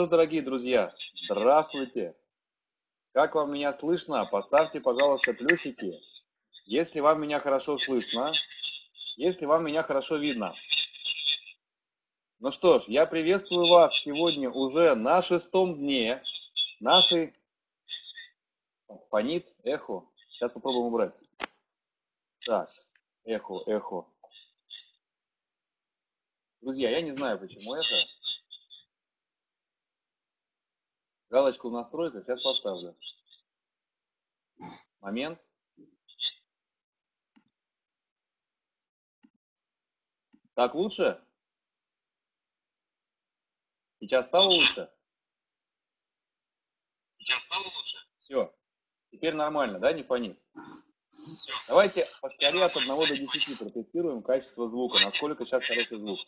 что ж, дорогие друзья, здравствуйте. Как вам меня слышно? Поставьте, пожалуйста, плюсики. Если вам меня хорошо слышно, если вам меня хорошо видно. Ну что ж, я приветствую вас сегодня уже на шестом дне нашей... Фонит, эхо. Сейчас попробуем убрать. Так, эхо, эхо. Друзья, я не знаю, почему эхо. Галочку в настройках сейчас поставлю. Момент. Так лучше? Сейчас стало лучше? Сейчас стало лучше? Все. Теперь нормально, да, не фонит? Давайте по шкале от 1 до 10 протестируем качество звука. Насколько сейчас хороший звук.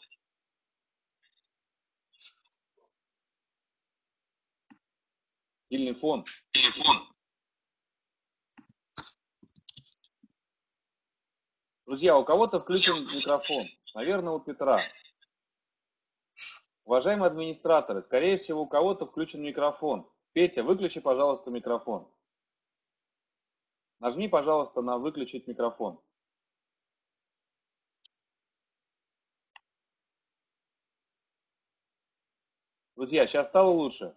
Сильный фон. Телефон. Друзья, у кого-то включен микрофон. Наверное, у Петра. Уважаемые администраторы, скорее всего, у кого-то включен микрофон. Петя, выключи, пожалуйста, микрофон. Нажми, пожалуйста, на «Выключить микрофон». Друзья, сейчас стало лучше?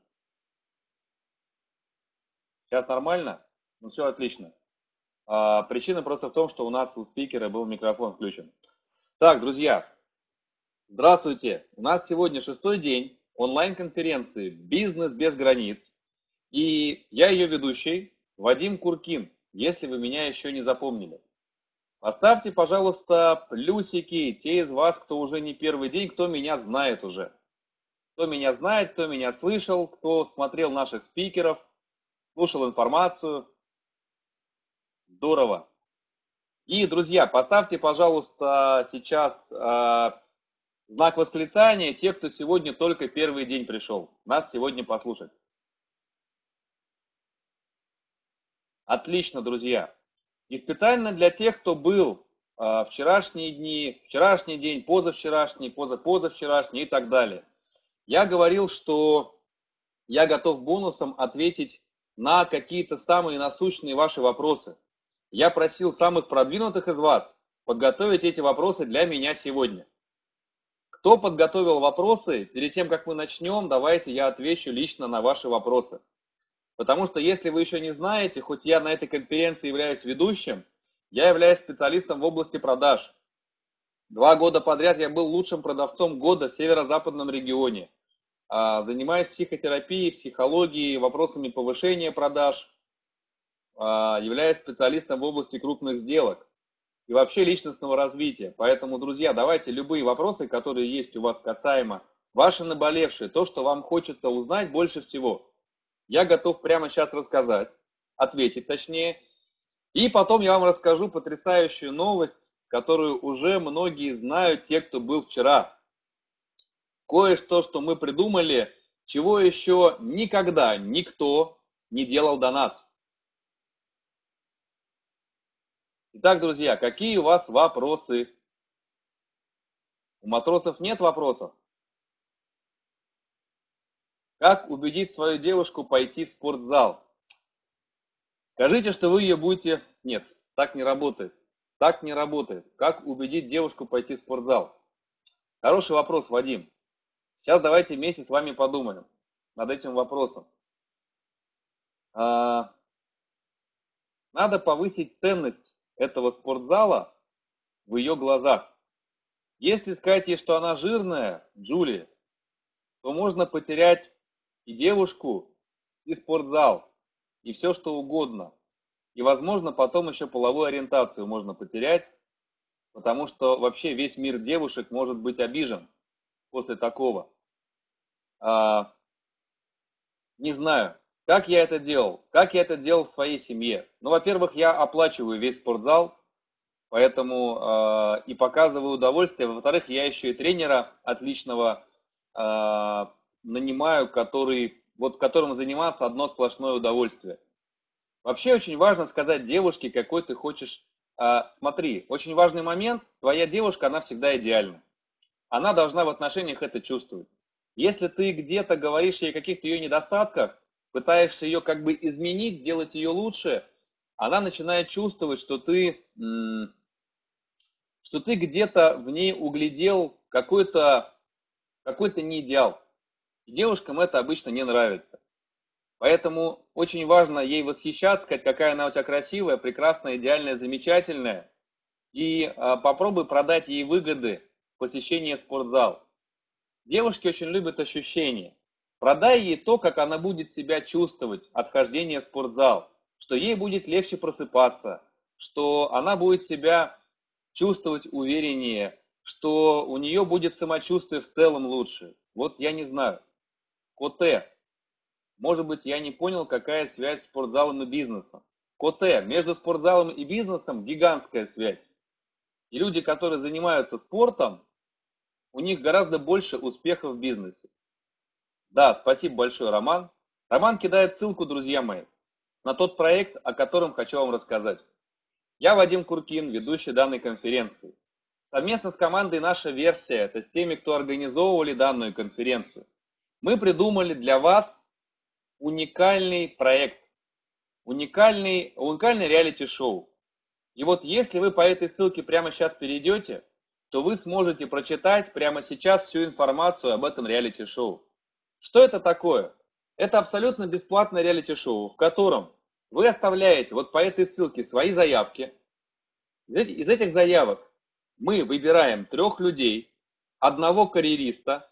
Сейчас нормально? Ну все отлично. А, причина просто в том, что у нас у спикера был микрофон включен. Так, друзья, здравствуйте. У нас сегодня шестой день онлайн-конференции «Бизнес без границ». И я ее ведущий, Вадим Куркин, если вы меня еще не запомнили. Поставьте, пожалуйста, плюсики, те из вас, кто уже не первый день, кто меня знает уже. Кто меня знает, кто меня слышал, кто смотрел наших спикеров, слушал информацию. Здорово. И, друзья, поставьте, пожалуйста, сейчас э, знак восклицания те, кто сегодня только первый день пришел. Нас сегодня послушать. Отлично, друзья. И специально для тех, кто был э, вчерашние дни, вчерашний день, позавчерашний, позапозавчерашний и так далее. Я говорил, что я готов бонусом ответить на какие-то самые насущные ваши вопросы. Я просил самых продвинутых из вас подготовить эти вопросы для меня сегодня. Кто подготовил вопросы, перед тем, как мы начнем, давайте я отвечу лично на ваши вопросы. Потому что если вы еще не знаете, хоть я на этой конференции являюсь ведущим, я являюсь специалистом в области продаж. Два года подряд я был лучшим продавцом года в северо-западном регионе. А, занимаюсь психотерапией, психологией, вопросами повышения продаж. А, являюсь специалистом в области крупных сделок и вообще личностного развития. Поэтому, друзья, давайте любые вопросы, которые есть у вас касаемо ваши наболевшие, то, что вам хочется узнать больше всего – я готов прямо сейчас рассказать, ответить точнее. И потом я вам расскажу потрясающую новость, которую уже многие знают, те, кто был вчера. Кое-что, что мы придумали, чего еще никогда никто не делал до нас. Итак, друзья, какие у вас вопросы? У матросов нет вопросов? Как убедить свою девушку пойти в спортзал? Скажите, что вы ее будете... Нет, так не работает. Так не работает. Как убедить девушку пойти в спортзал? Хороший вопрос, Вадим. Сейчас давайте вместе с вами подумаем над этим вопросом. А, надо повысить ценность этого спортзала в ее глазах. Если сказать ей, что она жирная, Джулия, то можно потерять и девушку, и спортзал, и все что угодно. И, возможно, потом еще половую ориентацию можно потерять, потому что вообще весь мир девушек может быть обижен после такого. А, не знаю, как я это делал, как я это делал в своей семье. Ну, во-первых, я оплачиваю весь спортзал, поэтому э, и показываю удовольствие. Во-вторых, я еще и тренера отличного э, нанимаю, который, вот которым заниматься одно сплошное удовольствие. Вообще очень важно сказать девушке, какой ты хочешь. А, смотри, очень важный момент, твоя девушка, она всегда идеальна. Она должна в отношениях это чувствовать. Если ты где-то говоришь ей о каких-то ее недостатках, пытаешься ее как бы изменить, сделать ее лучше, она начинает чувствовать, что ты, что ты где-то в ней углядел какой-то какой не идеал. девушкам это обычно не нравится. Поэтому очень важно ей восхищаться, сказать, какая она у тебя красивая, прекрасная, идеальная, замечательная. И а, попробуй продать ей выгоды посещения спортзала. Девушки очень любят ощущения. Продай ей то, как она будет себя чувствовать от хождения в спортзал, что ей будет легче просыпаться, что она будет себя чувствовать увереннее, что у нее будет самочувствие в целом лучше. Вот я не знаю. Коте. Может быть, я не понял, какая связь с спортзалом и бизнесом. Коте. Между спортзалом и бизнесом гигантская связь. И люди, которые занимаются спортом, у них гораздо больше успехов в бизнесе. Да, спасибо большое, Роман. Роман кидает ссылку, друзья мои, на тот проект, о котором хочу вам рассказать. Я Вадим Куркин, ведущий данной конференции. Совместно с командой «Наша версия», это с теми, кто организовывали данную конференцию, мы придумали для вас уникальный проект, уникальный, уникальный реалити-шоу. И вот если вы по этой ссылке прямо сейчас перейдете, то вы сможете прочитать прямо сейчас всю информацию об этом реалити-шоу. Что это такое? Это абсолютно бесплатное реалити-шоу, в котором вы оставляете вот по этой ссылке свои заявки. Из этих заявок мы выбираем трех людей, одного карьериста,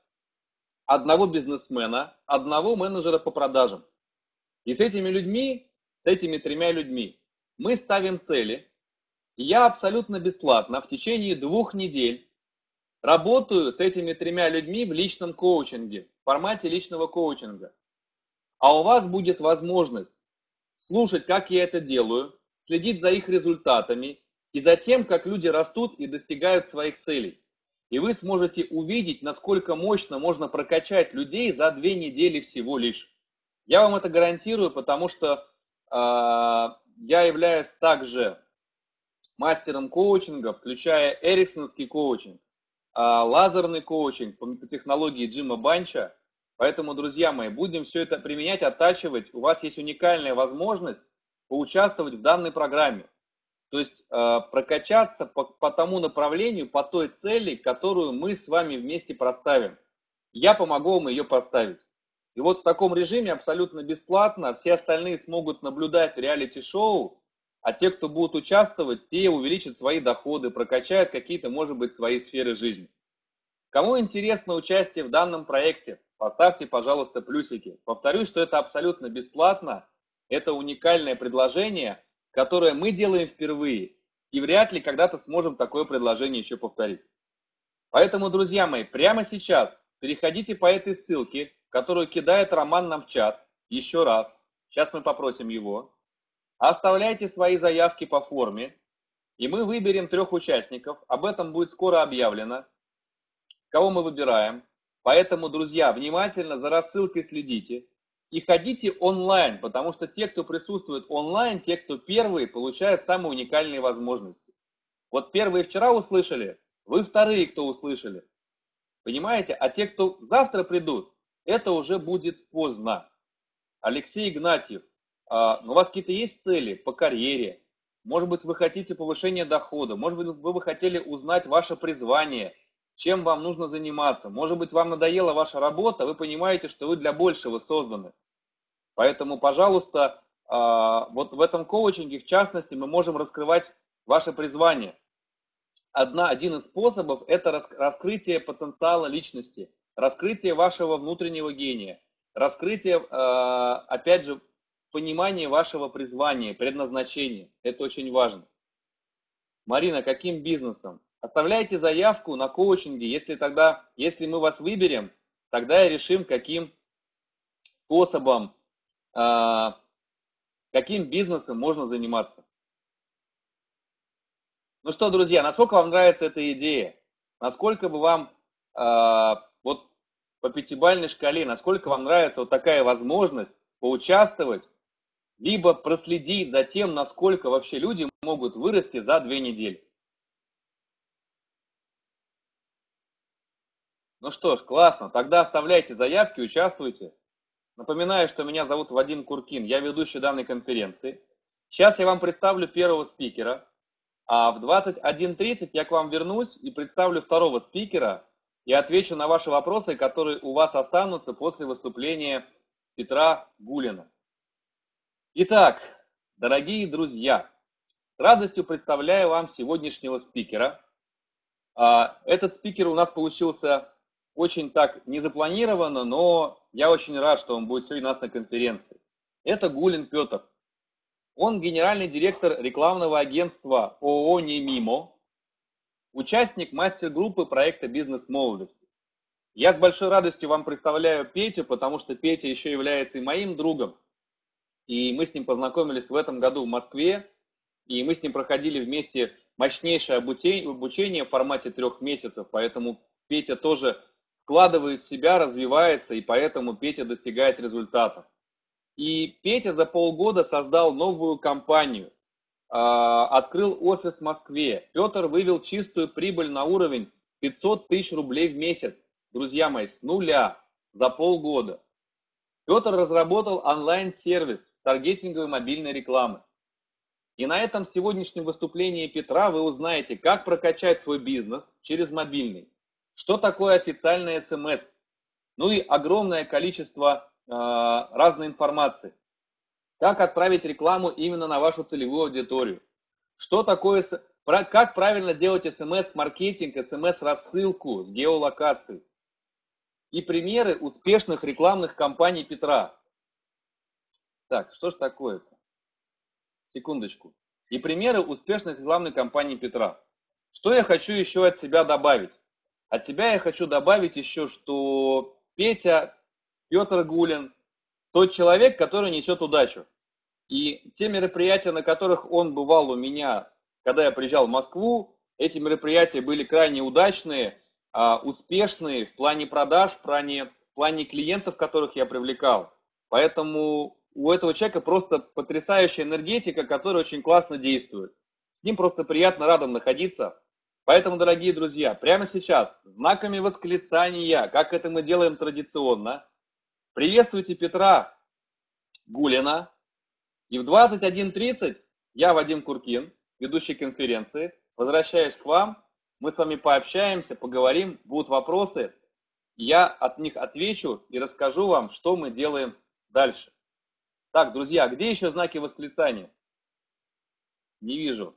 одного бизнесмена, одного менеджера по продажам. И с этими людьми, с этими тремя людьми мы ставим цели, я абсолютно бесплатно в течение двух недель работаю с этими тремя людьми в личном коучинге, в формате личного коучинга. А у вас будет возможность слушать, как я это делаю, следить за их результатами и за тем, как люди растут и достигают своих целей. И вы сможете увидеть, насколько мощно можно прокачать людей за две недели всего лишь. Я вам это гарантирую, потому что э, я являюсь также мастером коучинга, включая эриксонский коучинг, а, лазерный коучинг по технологии Джима Банча. Поэтому, друзья мои, будем все это применять, оттачивать. У вас есть уникальная возможность поучаствовать в данной программе. То есть а, прокачаться по, по тому направлению, по той цели, которую мы с вами вместе проставим. Я помогу вам ее поставить. И вот в таком режиме абсолютно бесплатно все остальные смогут наблюдать реалити-шоу, а те, кто будут участвовать, те увеличат свои доходы, прокачают какие-то, может быть, свои сферы жизни. Кому интересно участие в данном проекте, поставьте, пожалуйста, плюсики. Повторюсь, что это абсолютно бесплатно, это уникальное предложение, которое мы делаем впервые, и вряд ли когда-то сможем такое предложение еще повторить. Поэтому, друзья мои, прямо сейчас переходите по этой ссылке, которую кидает Роман нам в чат, еще раз. Сейчас мы попросим его. Оставляйте свои заявки по форме, и мы выберем трех участников. Об этом будет скоро объявлено, кого мы выбираем. Поэтому, друзья, внимательно за рассылкой следите и ходите онлайн, потому что те, кто присутствует онлайн, те, кто первые, получают самые уникальные возможности. Вот первые вчера услышали, вы вторые, кто услышали. Понимаете? А те, кто завтра придут, это уже будет поздно. Алексей Игнатьев, а, у вас какие-то есть цели по карьере, может быть, вы хотите повышения дохода, может быть, вы бы хотели узнать ваше призвание, чем вам нужно заниматься. Может быть, вам надоела ваша работа, вы понимаете, что вы для большего созданы. Поэтому, пожалуйста, а, вот в этом коучинге, в частности, мы можем раскрывать ваше призвание. Одна, один из способов – это раскрытие потенциала личности, раскрытие вашего внутреннего гения, раскрытие, а, опять же, понимание вашего призвания, предназначения. Это очень важно. Марина, каким бизнесом? Оставляйте заявку на коучинге, если тогда, если мы вас выберем, тогда и решим, каким способом, э, каким бизнесом можно заниматься. Ну что, друзья, насколько вам нравится эта идея? Насколько бы вам э, вот по пятибалльной шкале, насколько вам нравится вот такая возможность поучаствовать либо проследить за тем, насколько вообще люди могут вырасти за две недели. Ну что ж, классно. Тогда оставляйте заявки, участвуйте. Напоминаю, что меня зовут Вадим Куркин, я ведущий данной конференции. Сейчас я вам представлю первого спикера, а в 21.30 я к вам вернусь и представлю второго спикера и отвечу на ваши вопросы, которые у вас останутся после выступления Петра Гулина. Итак, дорогие друзья, с радостью представляю вам сегодняшнего спикера. А, этот спикер у нас получился очень так незапланированно, но я очень рад, что он будет сегодня у нас на конференции. Это Гулин Петр. Он генеральный директор рекламного агентства ООО «Немимо», участник мастер-группы проекта «Бизнес молодости». Я с большой радостью вам представляю Петю, потому что Петя еще является и моим другом. И мы с ним познакомились в этом году в Москве, и мы с ним проходили вместе мощнейшее обучение в формате трех месяцев, поэтому Петя тоже вкладывает в себя, развивается, и поэтому Петя достигает результатов. И Петя за полгода создал новую компанию, а, открыл офис в Москве. Петр вывел чистую прибыль на уровень 500 тысяч рублей в месяц. Друзья мои, с нуля за полгода. Петр разработал онлайн-сервис таргетинговой мобильной рекламы. И на этом сегодняшнем выступлении Петра вы узнаете, как прокачать свой бизнес через мобильный, что такое официальный СМС, ну и огромное количество э, разной информации. Как отправить рекламу именно на вашу целевую аудиторию. Что такое, как правильно делать смс-маркетинг, смс-рассылку с геолокацией. И примеры успешных рекламных кампаний Петра. Так, что ж такое-то? Секундочку. И примеры успешных рекламных кампаний Петра. Что я хочу еще от себя добавить? От себя я хочу добавить еще, что Петя, Петр Гулин, тот человек, который несет удачу. И те мероприятия, на которых он бывал у меня, когда я приезжал в Москву, эти мероприятия были крайне удачные, а, успешные в плане продаж, в плане, в плане клиентов, которых я привлекал. Поэтому у этого человека просто потрясающая энергетика, которая очень классно действует. С ним просто приятно радом находиться. Поэтому, дорогие друзья, прямо сейчас знаками восклицания, как это мы делаем традиционно, приветствуйте Петра Гулина. И в 21.30 я, Вадим Куркин, ведущий конференции, возвращаюсь к вам. Мы с вами пообщаемся, поговорим, будут вопросы. Я от них отвечу и расскажу вам, что мы делаем дальше. Так, друзья, где еще знаки восклицания? Не вижу.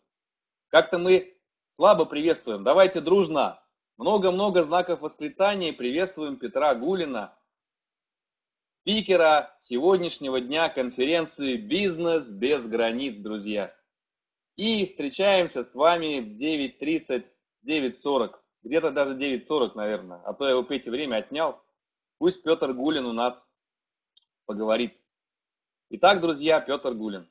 Как-то мы слабо приветствуем. Давайте дружно. Много-много знаков восклицания. Приветствуем Петра Гулина, спикера сегодняшнего дня конференции «Бизнес без границ», друзья. И встречаемся с вами в 9.30, 9.40. Где-то даже 9.40, наверное. А то я у Пети время отнял. Пусть Петр Гулин у нас поговорит. Итак, друзья, Петр Гулин.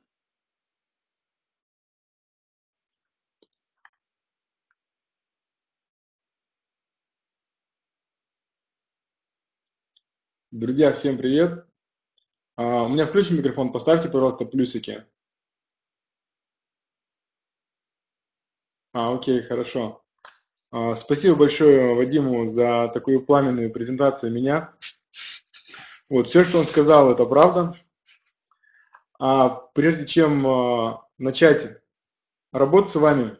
Друзья, всем привет. А, у меня включен микрофон, поставьте, пожалуйста, плюсики. А, окей, хорошо. А, спасибо большое Вадиму за такую пламенную презентацию меня. Вот, все, что он сказал, это правда. А прежде чем а, начать работать с вами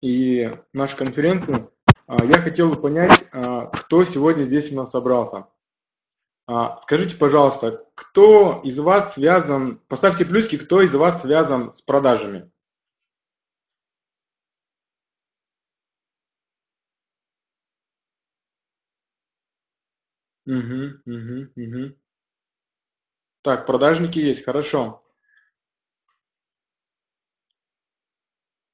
и нашу конференцию, а, я хотел бы понять, а, кто сегодня здесь у нас собрался. Скажите, пожалуйста, кто из вас связан, поставьте плюски, кто из вас связан с продажами. Угу, угу, угу. Так, продажники есть, хорошо.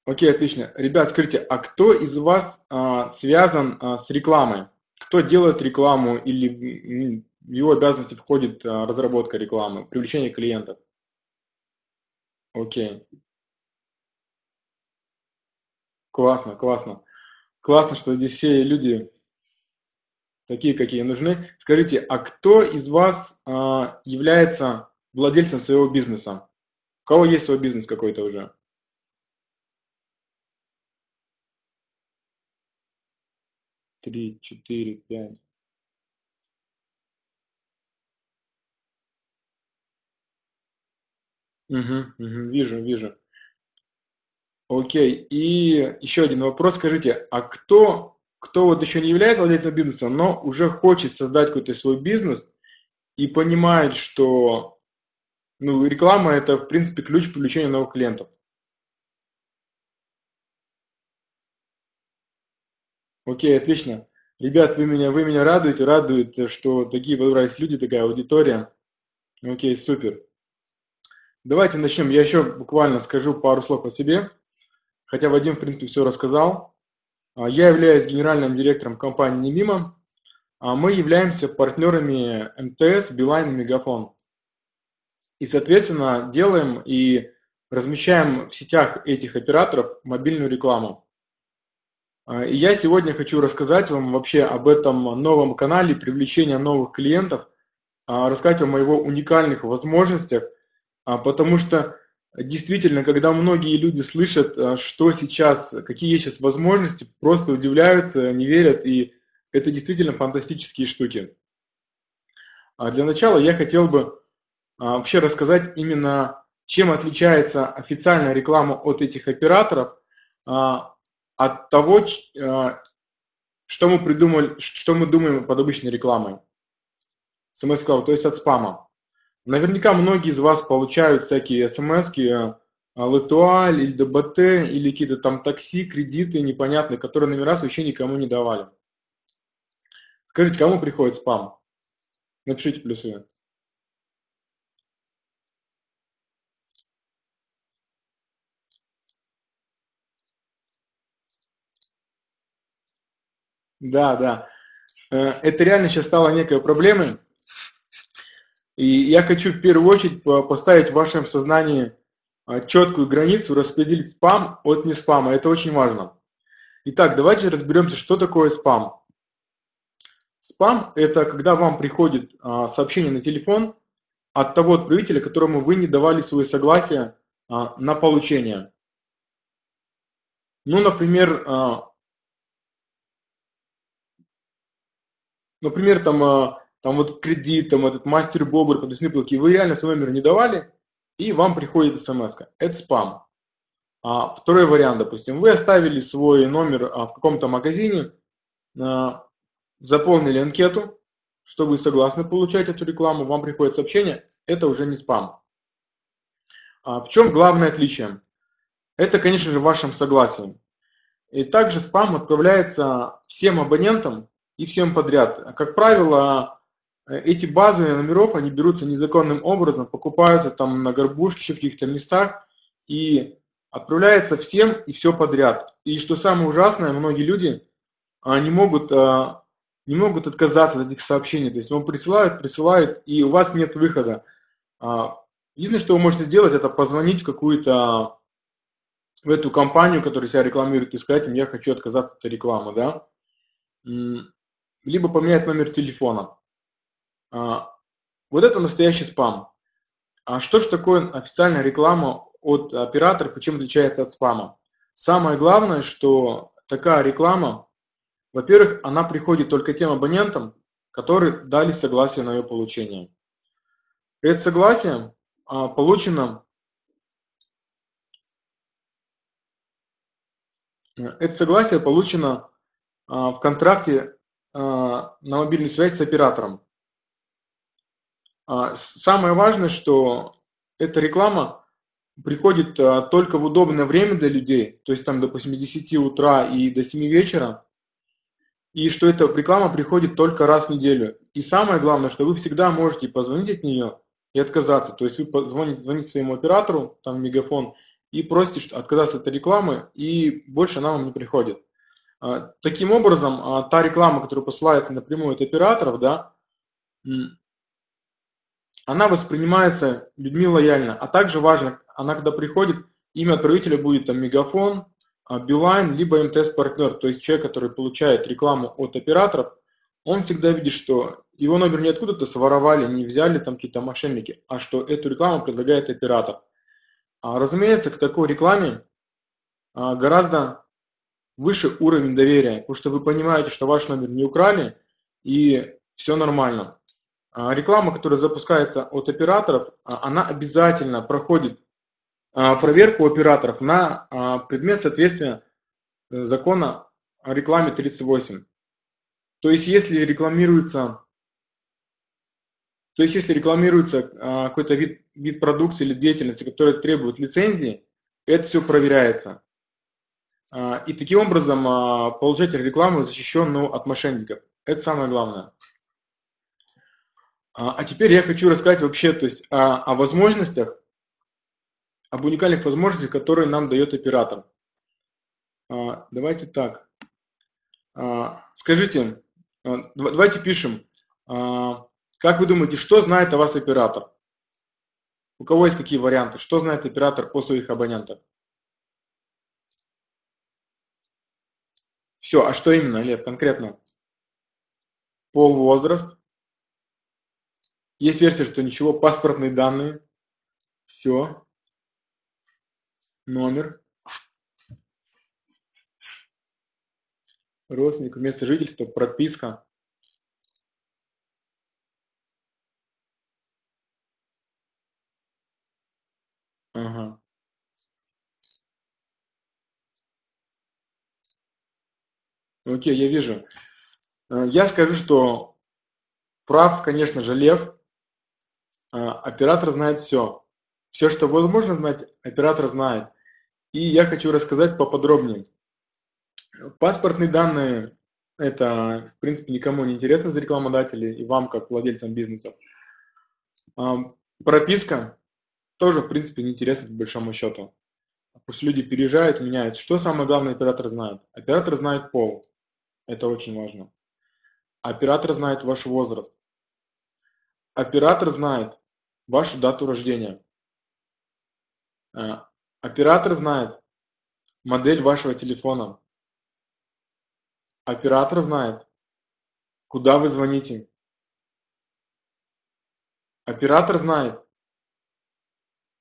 Окей, отлично. Ребят, скажите, а кто из вас а, связан а, с рекламой? Кто делает рекламу или в его обязанности входит а, разработка рекламы, привлечение клиентов? Окей. Классно, классно. Классно, что здесь все люди такие, какие нужны. Скажите, а кто из вас а, является владельцем своего бизнеса? У кого есть свой бизнес какой-то уже? три, четыре, пять. Угу, угу, вижу, вижу. Окей, и еще один вопрос, скажите, а кто, кто вот еще не является владельцем бизнеса, но уже хочет создать какой-то свой бизнес и понимает, что ну, реклама это, в принципе, ключ к привлечению новых клиентов? Окей, отлично. Ребят, вы меня, вы меня радуете, радует, что такие понравились люди, такая аудитория. Окей, супер. Давайте начнем. Я еще буквально скажу пару слов о себе, хотя Вадим, в принципе, все рассказал. А, я являюсь генеральным директором компании Немима. А, мы являемся партнерами МТС, Билайн и Мегафон. И, соответственно, делаем и размещаем в сетях этих операторов мобильную рекламу. А, и я сегодня хочу рассказать вам вообще об этом новом канале привлечения новых клиентов, рассказать вам о его уникальных возможностях – потому что действительно, когда многие люди слышат, а, что сейчас, какие есть сейчас возможности, просто удивляются, не верят, и это действительно фантастические штуки. А для начала я хотел бы вообще рассказать именно, чем отличается официальная реклама от этих операторов, от того, что мы придумали, что мы думаем под обычной рекламой. смс то есть от спама. Наверняка многие из вас получают всякие смс Латуаль, или ДБТ, или какие-то там такси, кредиты непонятные, которые номера вообще никому не давали. Скажите, кому приходит спам? Напишите плюсы. Да, да. Э, это реально сейчас стало некой проблемой. И я хочу в первую очередь поставить в вашем сознании а, четкую границу, распределить спам от не спама. Это очень важно. Итак, давайте разберемся, что такое спам. Спам – это когда вам приходит а, сообщение на телефон от того отправителя, которому вы не давали свое согласие а, на получение. Ну, например, например, там там вот кредит, там этот мастер бобр, подвесные платки, вы реально свой номер не давали, и вам приходит смс. -ка. Это спам. А, второй вариант, допустим, вы оставили свой номер а, в каком-то магазине, а, заполнили анкету, что вы согласны получать эту рекламу, вам приходит сообщение, это уже не спам. А, в чем главное отличие? Это, конечно же, вашим согласием. И также спам отправляется всем абонентам и всем подряд. Как правило, эти базы номеров, они берутся незаконным образом, покупаются там на горбушке, в каких-то местах и отправляется всем и все подряд. И что самое ужасное, многие люди не могут, а, не могут отказаться от этих сообщений. То есть вам присылают, присылают, и у вас нет выхода. А, единственное, что вы можете сделать, это позвонить в какую-то в эту компанию, которая себя рекламирует, и сказать им, я хочу отказаться от этой рекламы, да. Либо поменять номер телефона. А, вот это настоящий спам. А что же такое официальная реклама от операторов и чем отличается от спама? Самое главное, что такая реклама, во-первых, она приходит только тем абонентам, которые дали согласие на ее получение. Это согласие а, получено Это согласие получено в контракте на мобильную связь с оператором. А, самое важное, что эта реклама приходит а, только в удобное время для людей, то есть там, допустим, с 10 утра и до 7 вечера, и что эта реклама приходит только раз в неделю. И самое главное, что вы всегда можете позвонить от нее и отказаться. То есть вы звоните, звоните своему оператору, там мегафон, и просите отказаться от рекламы, и больше она вам не приходит. А, таким образом, та реклама, которая посылается напрямую от операторов, да, она воспринимается людьми лояльно. А также важно, она когда приходит, имя отправителя будет там Мегафон, а, Билайн, либо МТС-партнер, то есть человек, который получает рекламу от операторов, он всегда видит, что его номер не откуда-то своровали, не взяли там какие-то мошенники, а что эту рекламу предлагает оператор. А, разумеется, к такой рекламе а, гораздо выше уровень доверия, потому что вы понимаете, что ваш номер не украли, и все нормально. А реклама, которая запускается от операторов, а, она обязательно проходит а, проверку операторов на предмет соответствия э, закона о рекламе 38. То есть, если рекламируется, то есть, если рекламируется какой-то вид, вид продукции или деятельности, который требует лицензии, это все проверяется. И таким образом получатель рекламы защищен ну, от мошенников. Это самое главное. А теперь я хочу рассказать вообще то есть, о, о возможностях, об уникальных возможностях, которые нам дает оператор. Давайте так. Скажите, давайте пишем, как вы думаете, что знает о вас оператор? У кого есть какие варианты? Что знает оператор о своих абонентах? Все, а что именно, Лев, конкретно? Пол, возраст. Есть версия, что ничего, паспортные данные. Все. Номер. Родственник, место жительства, прописка. Ага. Окей, я вижу. Э, я скажу, что прав, конечно же, Лев. Э, оператор знает все. Все, что возможно знать, оператор знает. И я хочу рассказать поподробнее. Паспортные данные – это, в принципе, никому не интересно за рекламодателей и вам, как владельцам бизнеса. Э, прописка тоже, в принципе, не интересно по большому счету. Пусть люди переезжают, меняют. Что самое главное оператор знает? Оператор знает пол. Это очень важно. Оператор знает ваш возраст. Оператор знает вашу дату рождения. Э, оператор знает модель вашего телефона. Оператор знает, куда вы звоните. Оператор знает,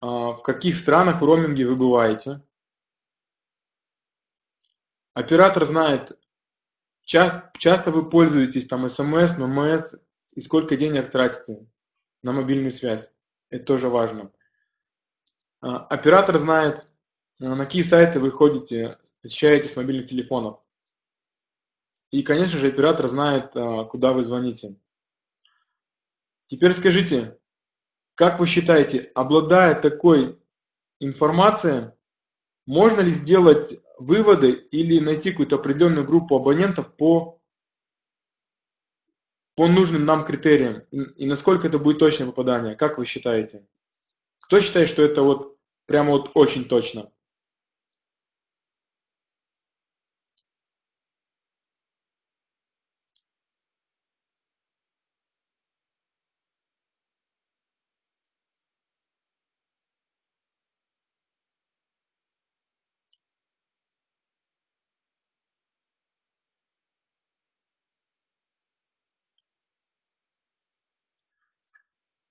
э, в каких странах в роуминге вы бываете. Оператор знает, часто вы пользуетесь там смс, ММС и сколько денег тратите на мобильную связь. Это тоже важно. А, оператор знает, а, на какие сайты вы ходите, посещаете с мобильных телефонов. И, конечно же, оператор знает, а, куда вы звоните. Теперь скажите, как вы считаете, обладая такой информацией, можно ли сделать выводы или найти какую-то определенную группу абонентов по, по нужным нам критериям? И насколько это будет точное попадание? Как вы считаете? Кто считает, что это вот прямо вот очень точно?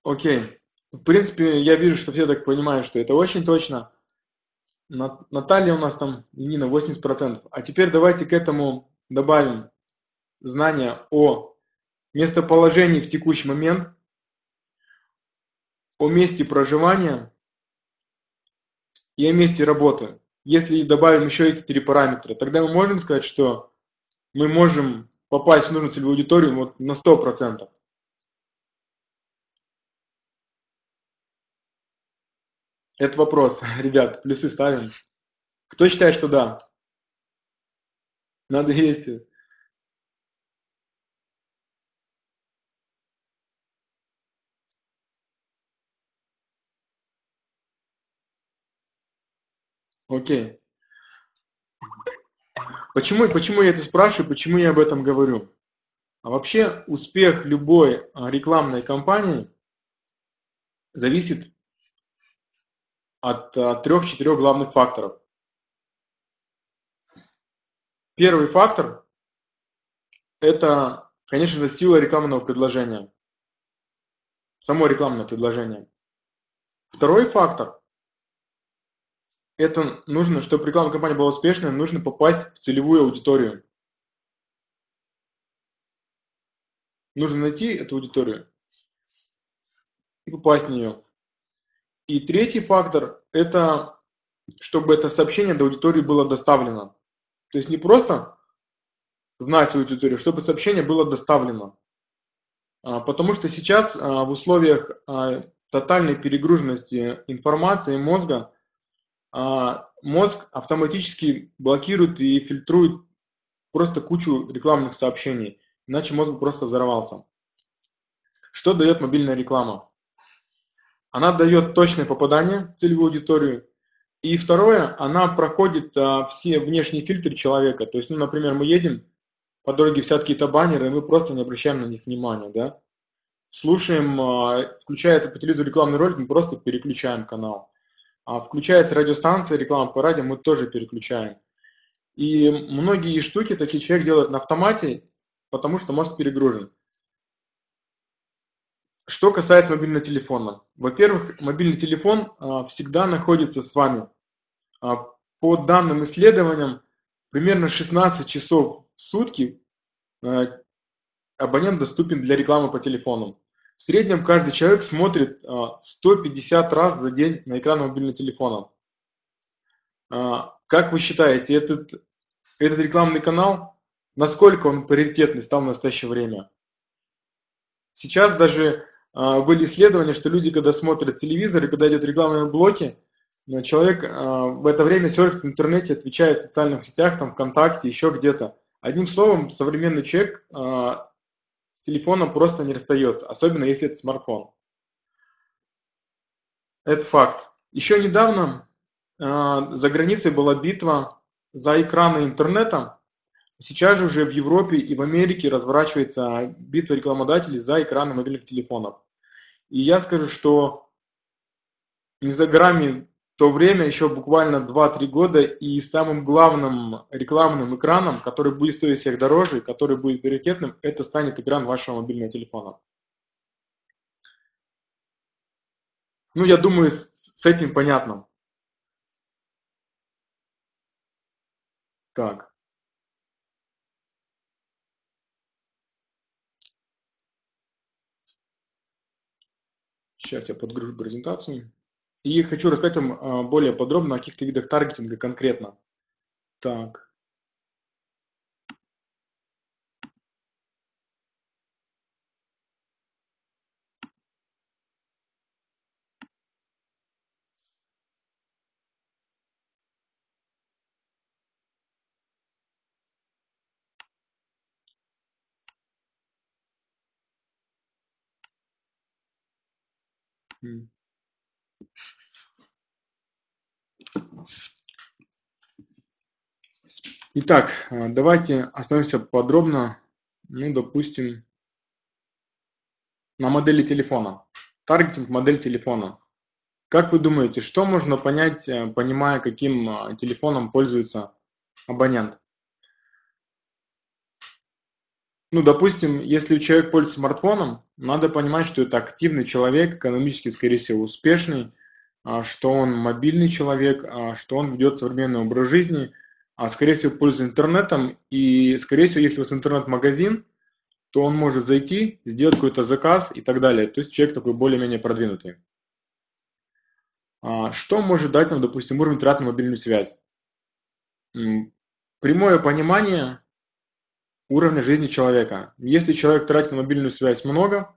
Окей. В принципе, я вижу, что все так понимают, что это очень точно. Наталья у нас там, Нина, 80%. А теперь давайте к этому добавим знания о местоположении в текущий момент, о месте проживания и о месте работы. Если добавим еще эти три параметра, тогда мы можем сказать, что мы можем попасть в нужную целевую аудиторию вот на 100%. Это вопрос. Ребят, плюсы ставим. Кто считает, что да? На 200. Окей. Почему, почему я это спрашиваю, почему я об этом говорю? А вообще успех любой а, рекламной кампании зависит от э, трех-четырех главных факторов. Первый фактор – это, конечно же, сила рекламного предложения. Само рекламное предложение. Второй фактор это нужно, чтобы рекламная кампания была успешной, нужно попасть в целевую аудиторию. Нужно найти эту аудиторию и попасть в нее. И третий фактор – это чтобы это сообщение до аудитории было доставлено. То есть не просто знать свою аудиторию, чтобы сообщение было доставлено. А, потому что сейчас а, в условиях а, тотальной перегруженности информации мозга мозг автоматически блокирует и фильтрует просто кучу рекламных сообщений, иначе мозг просто взорвался. Что дает мобильная реклама? Она дает точное попадание в целевую аудиторию. И второе, она проходит а, все внешние фильтры человека. То есть, ну, например, мы едем по дороге, висят какие-то баннеры, и мы просто не обращаем на них внимания, да. Слушаем, а, включается по телевизору рекламный ролик, мы просто переключаем канал. А включается радиостанция, реклама по радио, мы тоже переключаем. И многие штуки такие человек делает на автомате, потому что мозг перегружен. Что касается мобильного телефона. Во-первых, мобильный телефон а, всегда находится с вами. А, по данным исследованиям, примерно 16 часов в сутки а, абонент доступен для рекламы по телефону. В среднем каждый человек смотрит 150 раз за день на экран мобильного телефона. Как вы считаете, этот, этот рекламный канал, насколько он приоритетный стал в настоящее время? Сейчас даже были исследования, что люди, когда смотрят телевизор и когда идут рекламные блоки, э, человек а, в это время серфит в интернете, отвечает в социальных сетях, там, ВКонтакте, еще где-то. Одним словом, современный человек а, с телефоном просто не расстается, особенно если это смартфон. Это факт. Еще недавно за границей была битва за экраны интернета. Сейчас же уже в Европе и в Америке разворачивается битва рекламодателей за экраны мобильных телефонов. И я скажу, что не за горами то время, еще буквально 2-3 года, и самым главным рекламным экраном, который будет стоить всех дороже, который будет приоритетным, это станет экран вашего мобильного телефона. Ну, я думаю, с этим понятно. Так. Сейчас я подгружу презентацию. И хочу рассказать вам а, более подробно о каких-то видах таргетинга конкретно. Так. Итак, э, давайте остановимся подробно, ну, допустим, на модели телефона. Таргетинг модель телефона. Как вы думаете, что можно понять, э, понимая, каким э, телефоном пользуется абонент? Ну, допустим, если человек пользуется смартфоном, надо понимать, что это активный человек, экономически, скорее всего, успешный, а, что он мобильный человек, а, что он ведет современный образ жизни, а скорее всего пользуется интернетом, и скорее всего, если у вас интернет-магазин, то он может зайти, сделать какой-то заказ и так далее. То есть человек такой более-менее продвинутый. А, что может дать нам, допустим, уровень трат на мобильную связь? Прямое понимание уровня жизни человека. Если человек тратит на мобильную связь много,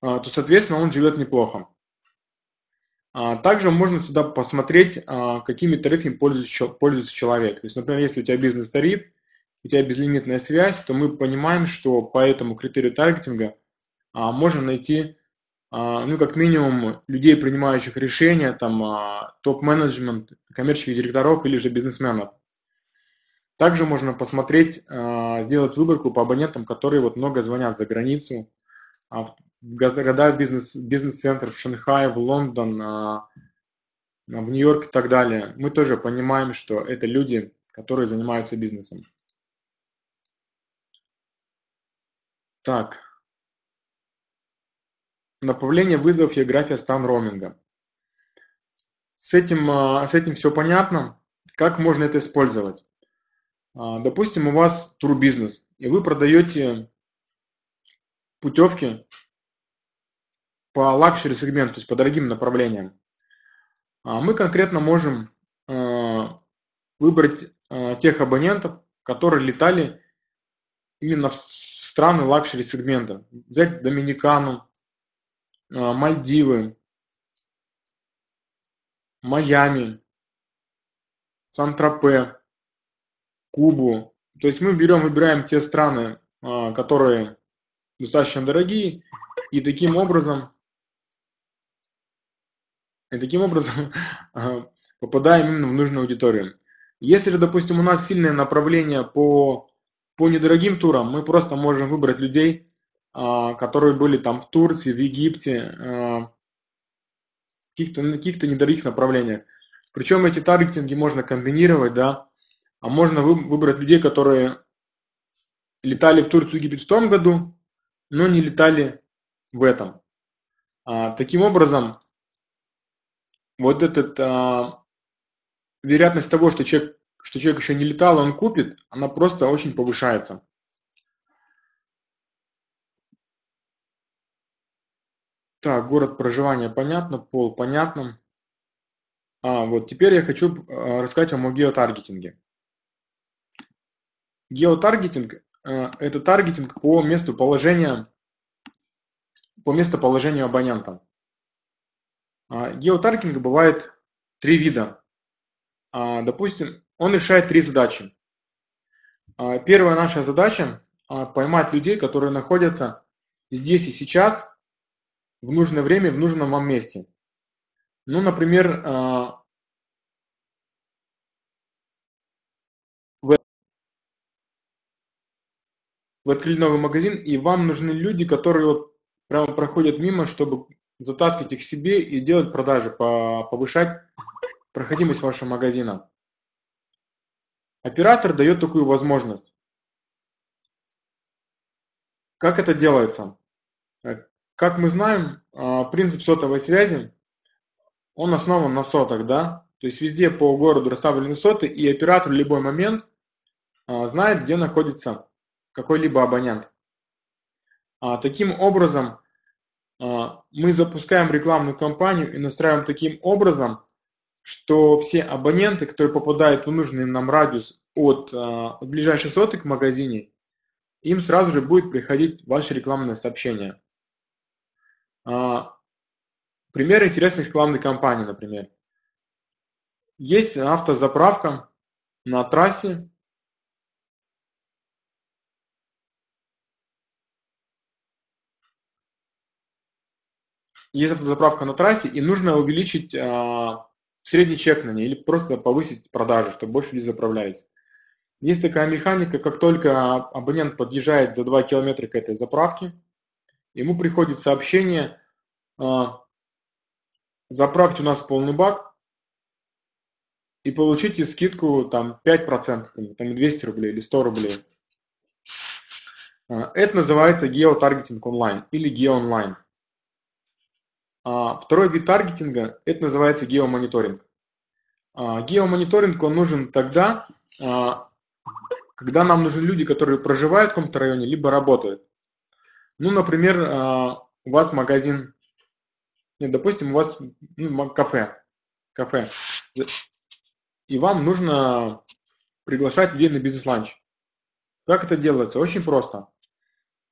а, то, соответственно, он живет неплохо. А, также можно сюда посмотреть, а, какими тарифами пользуется, человек. То есть, например, если у тебя бизнес-тариф, у тебя безлимитная связь, то мы понимаем, что по этому критерию таргетинга можно найти ну, как минимум, людей, принимающих решения, там, а, топ-менеджмент, коммерческих директоров или же бизнесменов. Также можно посмотреть, а, сделать выборку по абонентам, которые вот много звонят за границу, в города бизнес, бизнес-центр в Шанхае, в Лондон, в Нью-Йорк и так далее. Мы тоже понимаем, что это люди, которые занимаются бизнесом. Так, направление вызовов география стан роуминга. С этим, а, с этим все понятно. Как можно это использовать? А, допустим, у вас турбизнес, и вы продаете путевки по luxury сегменту, то есть по дорогим направлениям. А мы конкретно можем выбрать тех абонентов, которые летали именно в страны luxury сегмента. Взять Доминикану, Мальдивы, Майами, Сан-Тропе, Кубу. То есть мы берем, выбираем те страны, а, которые достаточно дорогие, и таким образом, и таким образом а, попадаем именно в нужную аудиторию. Если же, допустим, у нас сильное направление по, по недорогим турам, мы просто можем выбрать людей, а, которые были там в Турции, в Египте, каких-то каких-то недорогих направлениях. Причем эти таргетинги можно комбинировать, да, а можно выбрать людей, которые летали в Турцию Египет в том году, но не летали в этом. А, таким образом, вот эта а, вероятность того, что человек, что человек еще не летал, он купит, она просто очень повышается. Так, город проживания понятно, пол понятно. А, вот теперь я хочу а, рассказать вам о геотаргетинге. Геотаргетинг а, – это таргетинг по месту положения, по местоположению абонента. А, геотаргетинг бывает три вида. Допустим, он решает три задачи. Первая наша задача – поймать людей, которые находятся здесь и сейчас – в нужное время, в нужном вам месте. Ну, например, а, вы открыли новый магазин, и вам нужны люди, которые вот прямо проходят мимо, чтобы затаскивать их себе и делать продажи, повышать проходимость вашего магазина. Оператор дает такую возможность. Как это делается? Как мы знаем, а, принцип сотовой связи, он основан на сотах, да? То есть везде по городу расставлены соты, и оператор в любой момент а, знает, где находится какой-либо абонент. А, таким образом, мы запускаем рекламную кампанию и настраиваем таким образом, что все абоненты, которые попадают в нужный нам радиус от, от ближайшей соты к магазине, им сразу же будет приходить ваше рекламное сообщение. А, пример интересных рекламной кампании, например. Есть автозаправка на трассе. Есть автозаправка на трассе, и нужно увеличить а, средний чек на ней или просто повысить продажи, чтобы больше людей заправлялись. Есть такая механика, как только абонент подъезжает за 2 километра к этой заправке, ему приходит сообщение, а, заправьте у нас полный бак и получите скидку там 5%, там 200 рублей или 100 рублей. А, это называется геотаргетинг онлайн или геоонлайн. А, второй вид таргетинга, это называется геомониторинг. Геомониторинг, он нужен тогда, когда нам нужны люди, которые проживают в каком-то районе, либо работают. Ну, например, а, у вас магазин, нет, допустим, у вас ну, кафе, кафе, и вам нужно приглашать людей на бизнес-ланч. Как это делается? Очень просто.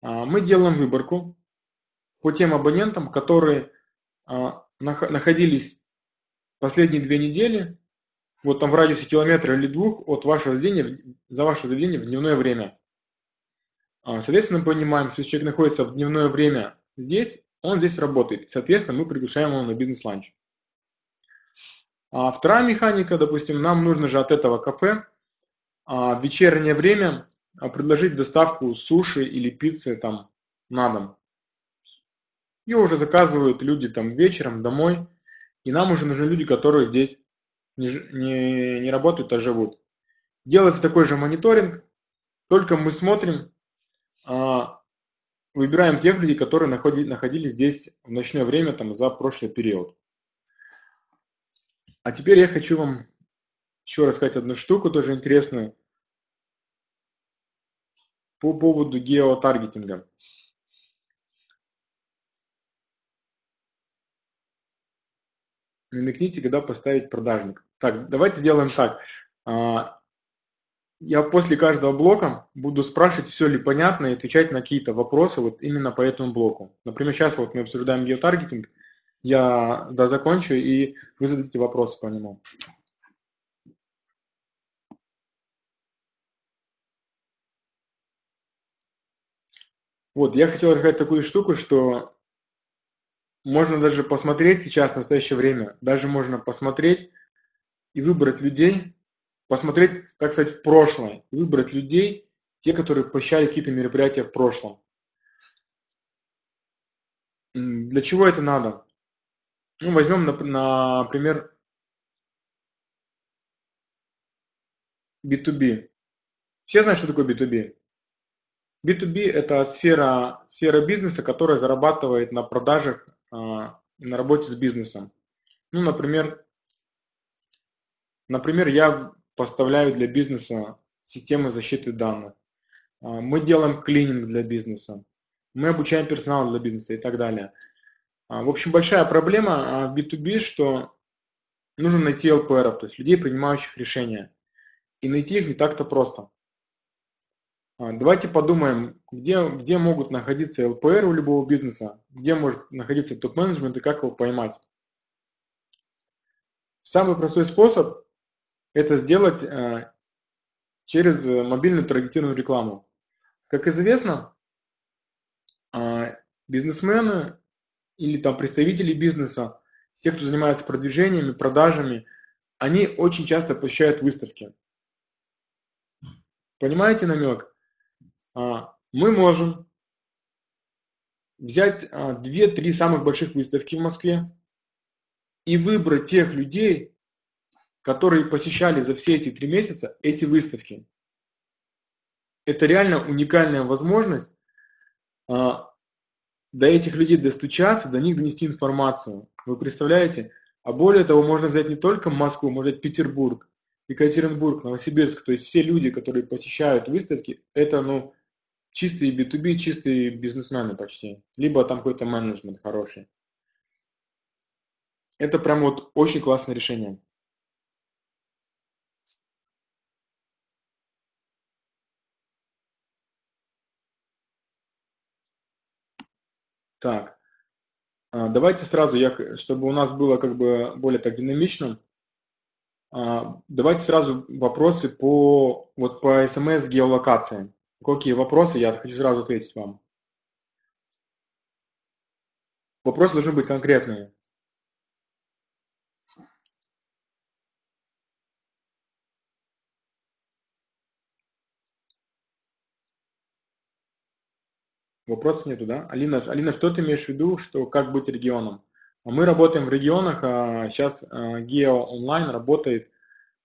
А, мы делаем выборку по тем абонентам, которые а, находились последние две недели, вот там в радиусе километра или двух от вашего заведения, за ваше заведение в дневное время. А, соответственно, мы понимаем, что если человек находится в дневное время здесь, он здесь работает. Соответственно, мы приглашаем его на бизнес-ланч. А вторая механика, допустим, нам нужно же от этого кафе а, в вечернее время а, предложить доставку суши или пиццы там на дом. Ее уже заказывают люди там вечером домой, и нам уже нужны люди, которые здесь не, не, не работают, а живут. Делается такой же мониторинг, только мы смотрим, выбираем тех людей, которые находились здесь в ночное время там, за прошлый период. А теперь я хочу вам еще рассказать одну штуку, тоже интересную, по поводу геотаргетинга. Намекните, когда поставить продажник. Так, давайте сделаем так. Я после каждого блока буду спрашивать, все ли понятно, и отвечать на какие-то вопросы вот именно по этому блоку. Например, сейчас вот мы обсуждаем геотаргетинг, я да, закончу, и вы зададите вопросы по нему. Вот, я хотел рассказать такую штуку, что можно даже посмотреть сейчас, в настоящее время, даже можно посмотреть и выбрать людей, посмотреть, так сказать, в прошлое, выбрать людей, те, которые посещали какие-то мероприятия в прошлом. Для чего это надо? Ну, возьмем, например, B2B. Все знают, что такое B2B? B2B – это сфера, сфера бизнеса, которая зарабатывает на продажах, а, на работе с бизнесом. Ну, например, например, я поставляю для бизнеса системы защиты данных. А, мы делаем клининг для бизнеса. Мы обучаем персонал для бизнеса и так далее. А, в общем, большая проблема в B2B, что нужно найти ЛПРов, то есть людей, принимающих решения. И найти их не так-то просто. А, давайте подумаем, где, где могут находиться ЛПР у любого бизнеса, где может находиться топ-менеджмент и как его поймать. Самый простой способ это сделать э, через мобильную таргетированную рекламу. Как известно, э, бизнесмены или там представители бизнеса, те, кто занимается продвижениями, продажами, они очень часто посещают выставки. Понимаете намек? А, мы можем взять а, две-три самых больших выставки в Москве и выбрать тех людей, которые посещали за все эти три месяца эти выставки. Это реально уникальная возможность а, до этих людей достучаться, до них донести информацию. Вы представляете? А более того, можно взять не только Москву, можно взять Петербург, Екатеринбург, Новосибирск. То есть все люди, которые посещают выставки, это ну, чистые B2B, чистые бизнесмены почти. Либо там какой-то менеджмент хороший. Это прям вот очень классное решение. Так, а, давайте сразу, я, чтобы у нас было как бы более так динамично, а, давайте сразу вопросы по, вот по смс геолокации. Какие вопросы, я хочу сразу ответить вам. Вопросы должны быть конкретные. Вопросов нету, да? Алина, Алина, что ты имеешь в виду, что как быть регионом? А мы работаем в регионах, а сейчас а, Гео онлайн работает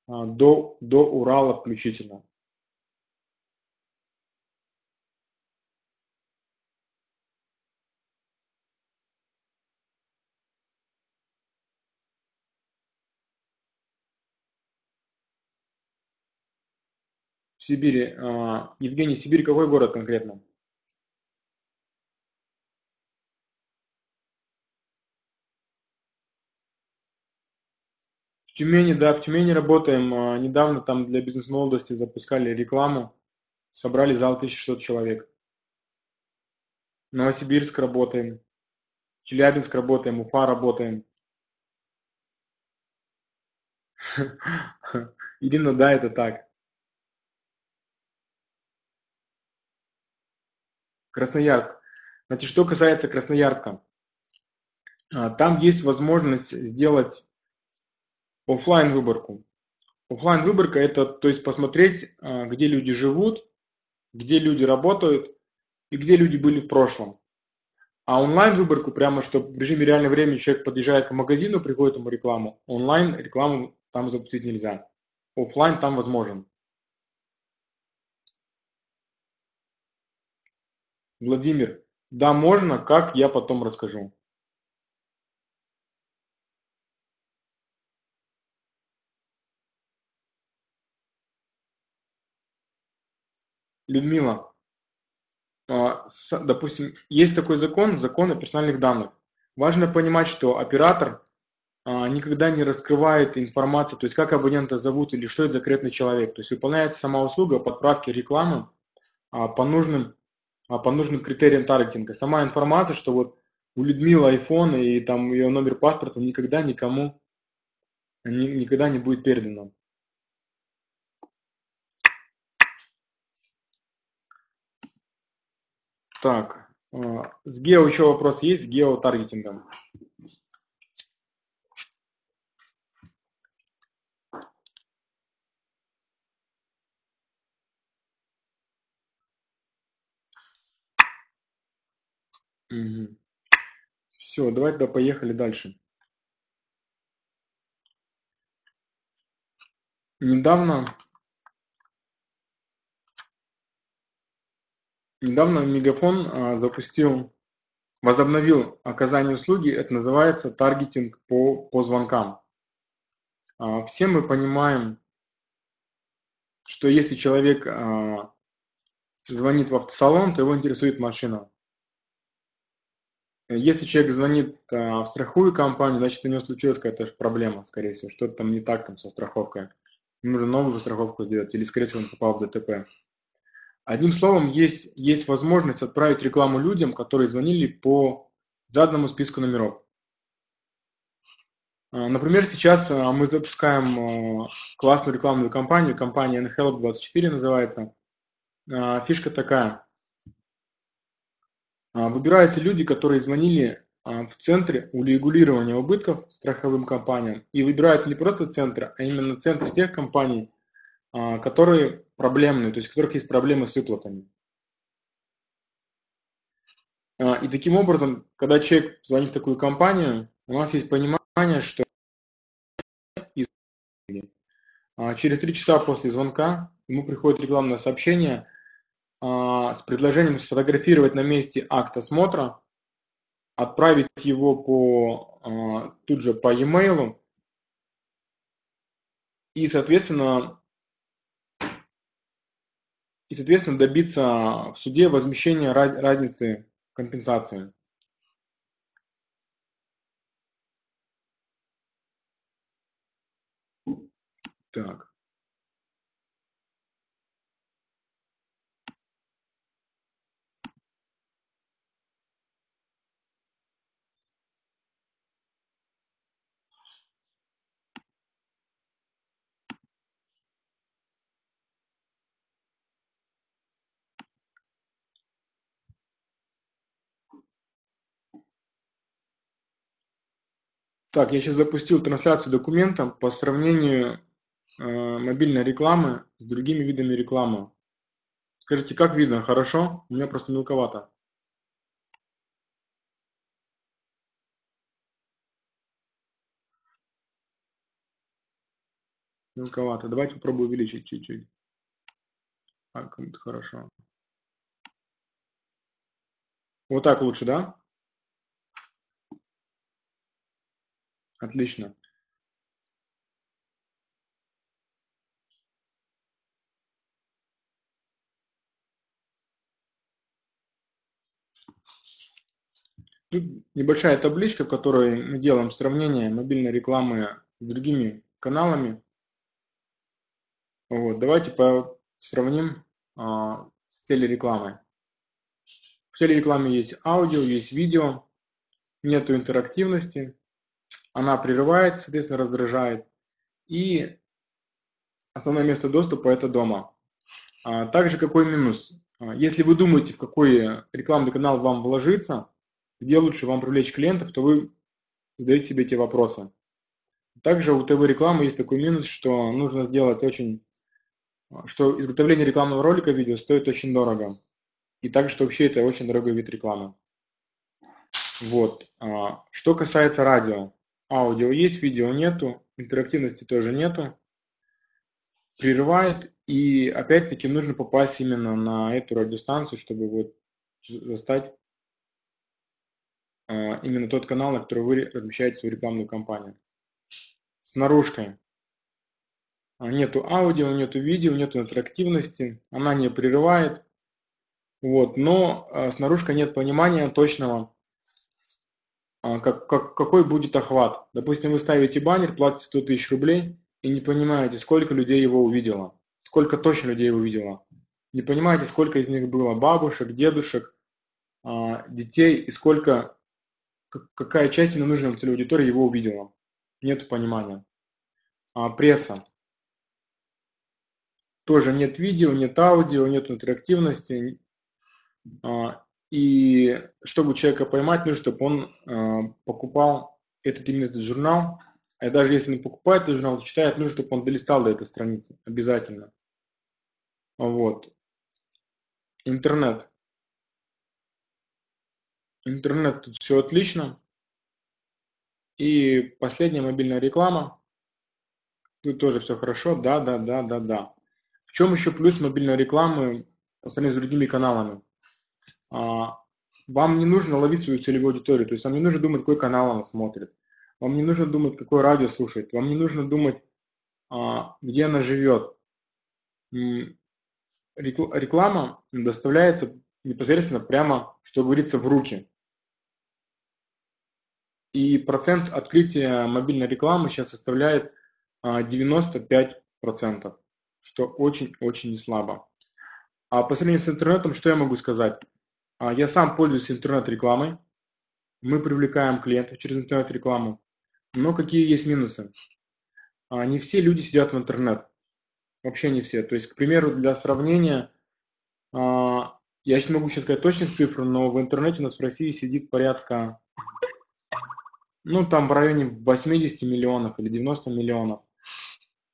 а, до, до Урала включительно. В Сибири. Евгений, Сибирь какой город конкретно? Тюмени, да, в Тюмени работаем. А, недавно там для бизнес-молодости запускали рекламу. Собрали зал 1600 человек. Новосибирск работаем. Челябинск работаем, Уфа работаем. Ирина, да, это так. Красноярск. Значит, что касается Красноярска. А, там есть возможность сделать офлайн выборку. Офлайн выборка это, то есть посмотреть, а, где люди живут, где люди работают и где люди были в прошлом. А онлайн выборку прямо, что в режиме реального времени человек подъезжает к магазину, приходит ему рекламу. Онлайн рекламу там запустить нельзя. Офлайн там возможен. Владимир, Да, можно, как я потом расскажу. Людмила, а, допустим, есть такой закон, закон о персональных данных. Важно понимать, что оператор а, никогда не раскрывает информацию, то есть как абонента зовут или что это за конкретный человек. То есть выполняется сама услуга подправки рекламы а, по нужным, по нужным критериям таргетинга. Сама информация, что вот у Людмилы iPhone и там ее номер паспорта никогда никому никогда не будет передано. Так, а, с гео еще вопрос есть, с геотаргетингом. Угу. Все, давайте да, поехали дальше. Недавно Недавно Мегафон а, запустил, возобновил оказание услуги, это называется таргетинг по, по звонкам. А, все мы понимаем, что если человек а, звонит в автосалон, то его интересует машина. Если человек звонит в страховую компанию, значит у него случилась какая-то проблема, скорее всего, что-то там не так там со страховкой. Ему нужно новую страховку сделать, или, скорее всего, он попал в ДТП. Одним словом, есть, есть возможность отправить рекламу людям, которые звонили по заданному списку номеров. А, например, сейчас а, мы запускаем а, классную рекламную кампанию, компания NHelp24 называется. Фишка такая. Выбираются люди, которые звонили в центре урегулирования убытков страховым компаниям. И выбираются не просто центры, а именно центры тех компаний, которые проблемные, то есть у которых есть проблемы с выплатами. А, и таким образом, когда человек звонит в такую компанию, у нас есть понимание, что а, через три часа после звонка ему приходит рекламное сообщение а, с предложением сфотографировать на месте акт осмотра, отправить его по, тут же по e-mail, и, соответственно, и, соответственно, добиться в суде возмещения разницы компенсации. Так. Так, я сейчас запустил трансляцию документа по сравнению э, мобильной рекламы с другими видами рекламы. Скажите, как видно? Хорошо? У меня просто мелковато. Мелковато. Давайте попробую увеличить чуть-чуть. Кому-то хорошо. Вот так лучше, да? Отлично. Тут небольшая табличка, в которой мы делаем сравнение мобильной рекламы с другими каналами. Вот, давайте по сравним а, с телерекламой. В телерекламе есть аудио, есть видео, нету интерактивности, она прерывает, соответственно, раздражает. И основное место доступа – это дома. А также какой минус? А, если вы думаете, в какой рекламный канал вам вложиться, где лучше вам привлечь клиентов, то вы задаете себе эти вопросы. Также у ТВ-рекламы есть такой минус, что нужно сделать очень... что изготовление рекламного ролика видео стоит очень дорого. И также, что вообще это очень дорогой вид рекламы. Вот. А, что касается радио. Аудио есть, видео нету, интерактивности тоже нету. Прерывает, и опять-таки нужно попасть именно на эту радиостанцию, чтобы вот застать именно тот канал, на который вы размещаете свою рекламную кампанию. С наружкой. Нету аудио, нету видео, нету интерактивности, она не прерывает. Вот, но с наружкой нет понимания точного, как, как, какой будет охват. Допустим, вы ставите баннер, платите 100 тысяч рублей и не понимаете, сколько людей его увидело, сколько точно людей увидело. Не понимаете, сколько из них было бабушек, дедушек, а, детей и сколько, какая часть именно нужной целевой аудитории его увидела. Нет понимания. А, пресса. Тоже нет видео, нет аудио, нет интерактивности. А, и чтобы человека поймать, нужно, чтобы он э, покупал этот именно этот журнал. А даже если не покупает этот журнал, читает, нужно, чтобы он долистал до этой страницы. Обязательно. Вот. Интернет. Интернет тут все отлично. И последняя мобильная реклама. Тут тоже все хорошо. Да, да, да, да, да. В чем еще плюс мобильной рекламы по сравнению с другими каналами? А, вам не нужно ловить свою целевую аудиторию, то есть вам не нужно думать, какой канал она смотрит, вам не нужно думать, какое радио слушает, вам не нужно думать, а, где она живет. Реклама доставляется непосредственно прямо, что говорится, в руки. И процент открытия мобильной рекламы сейчас составляет 95%, а, что очень-очень не слабо. А по сравнению с интернетом, что я могу сказать? А, я сам пользуюсь интернет-рекламой. Мы привлекаем клиентов через интернет-рекламу. Но какие есть минусы? А, не все люди сидят в интернет. Вообще не все. То есть, к примеру, для сравнения, а, я сейчас могу сейчас сказать точных цифр, но в интернете у нас в России сидит порядка, ну, там в районе 80 миллионов или 90 миллионов.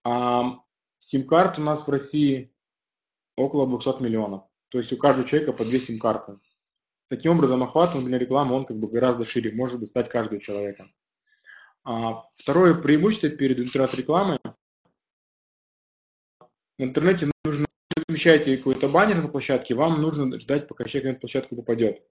А сим-карт у нас в России около 200 миллионов. То есть у каждого человека по две сим-карты. Таким образом, охват мобильной рекламы, он как бы гораздо шире, может достать каждого человека. А второе преимущество перед интернет-рекламой. В интернете нужно, размещаете какой-то баннер на площадке, вам нужно ждать, пока человек на площадку попадет.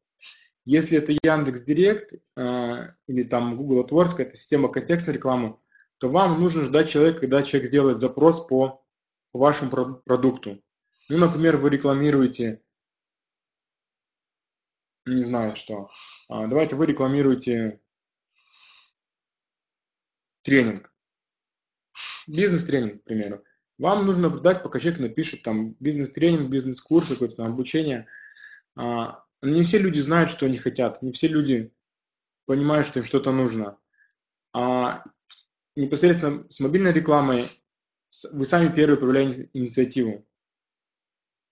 Если это Яндекс Директ э, или там Google AdWords, это система контекстной рекламы, то вам нужно ждать человека, когда человек сделает запрос по вашему продукту. Ну, например, вы рекламируете не знаю что. А, давайте вы рекламируете тренинг. Бизнес-тренинг, к примеру. Вам нужно ждать, пока человек напишет там бизнес-тренинг, бизнес-курс, какое-то там обучение. А, не все люди знают, что они хотят. Не все люди понимают, что им что-то нужно. А непосредственно с мобильной рекламой вы сами первые проявляете инициативу.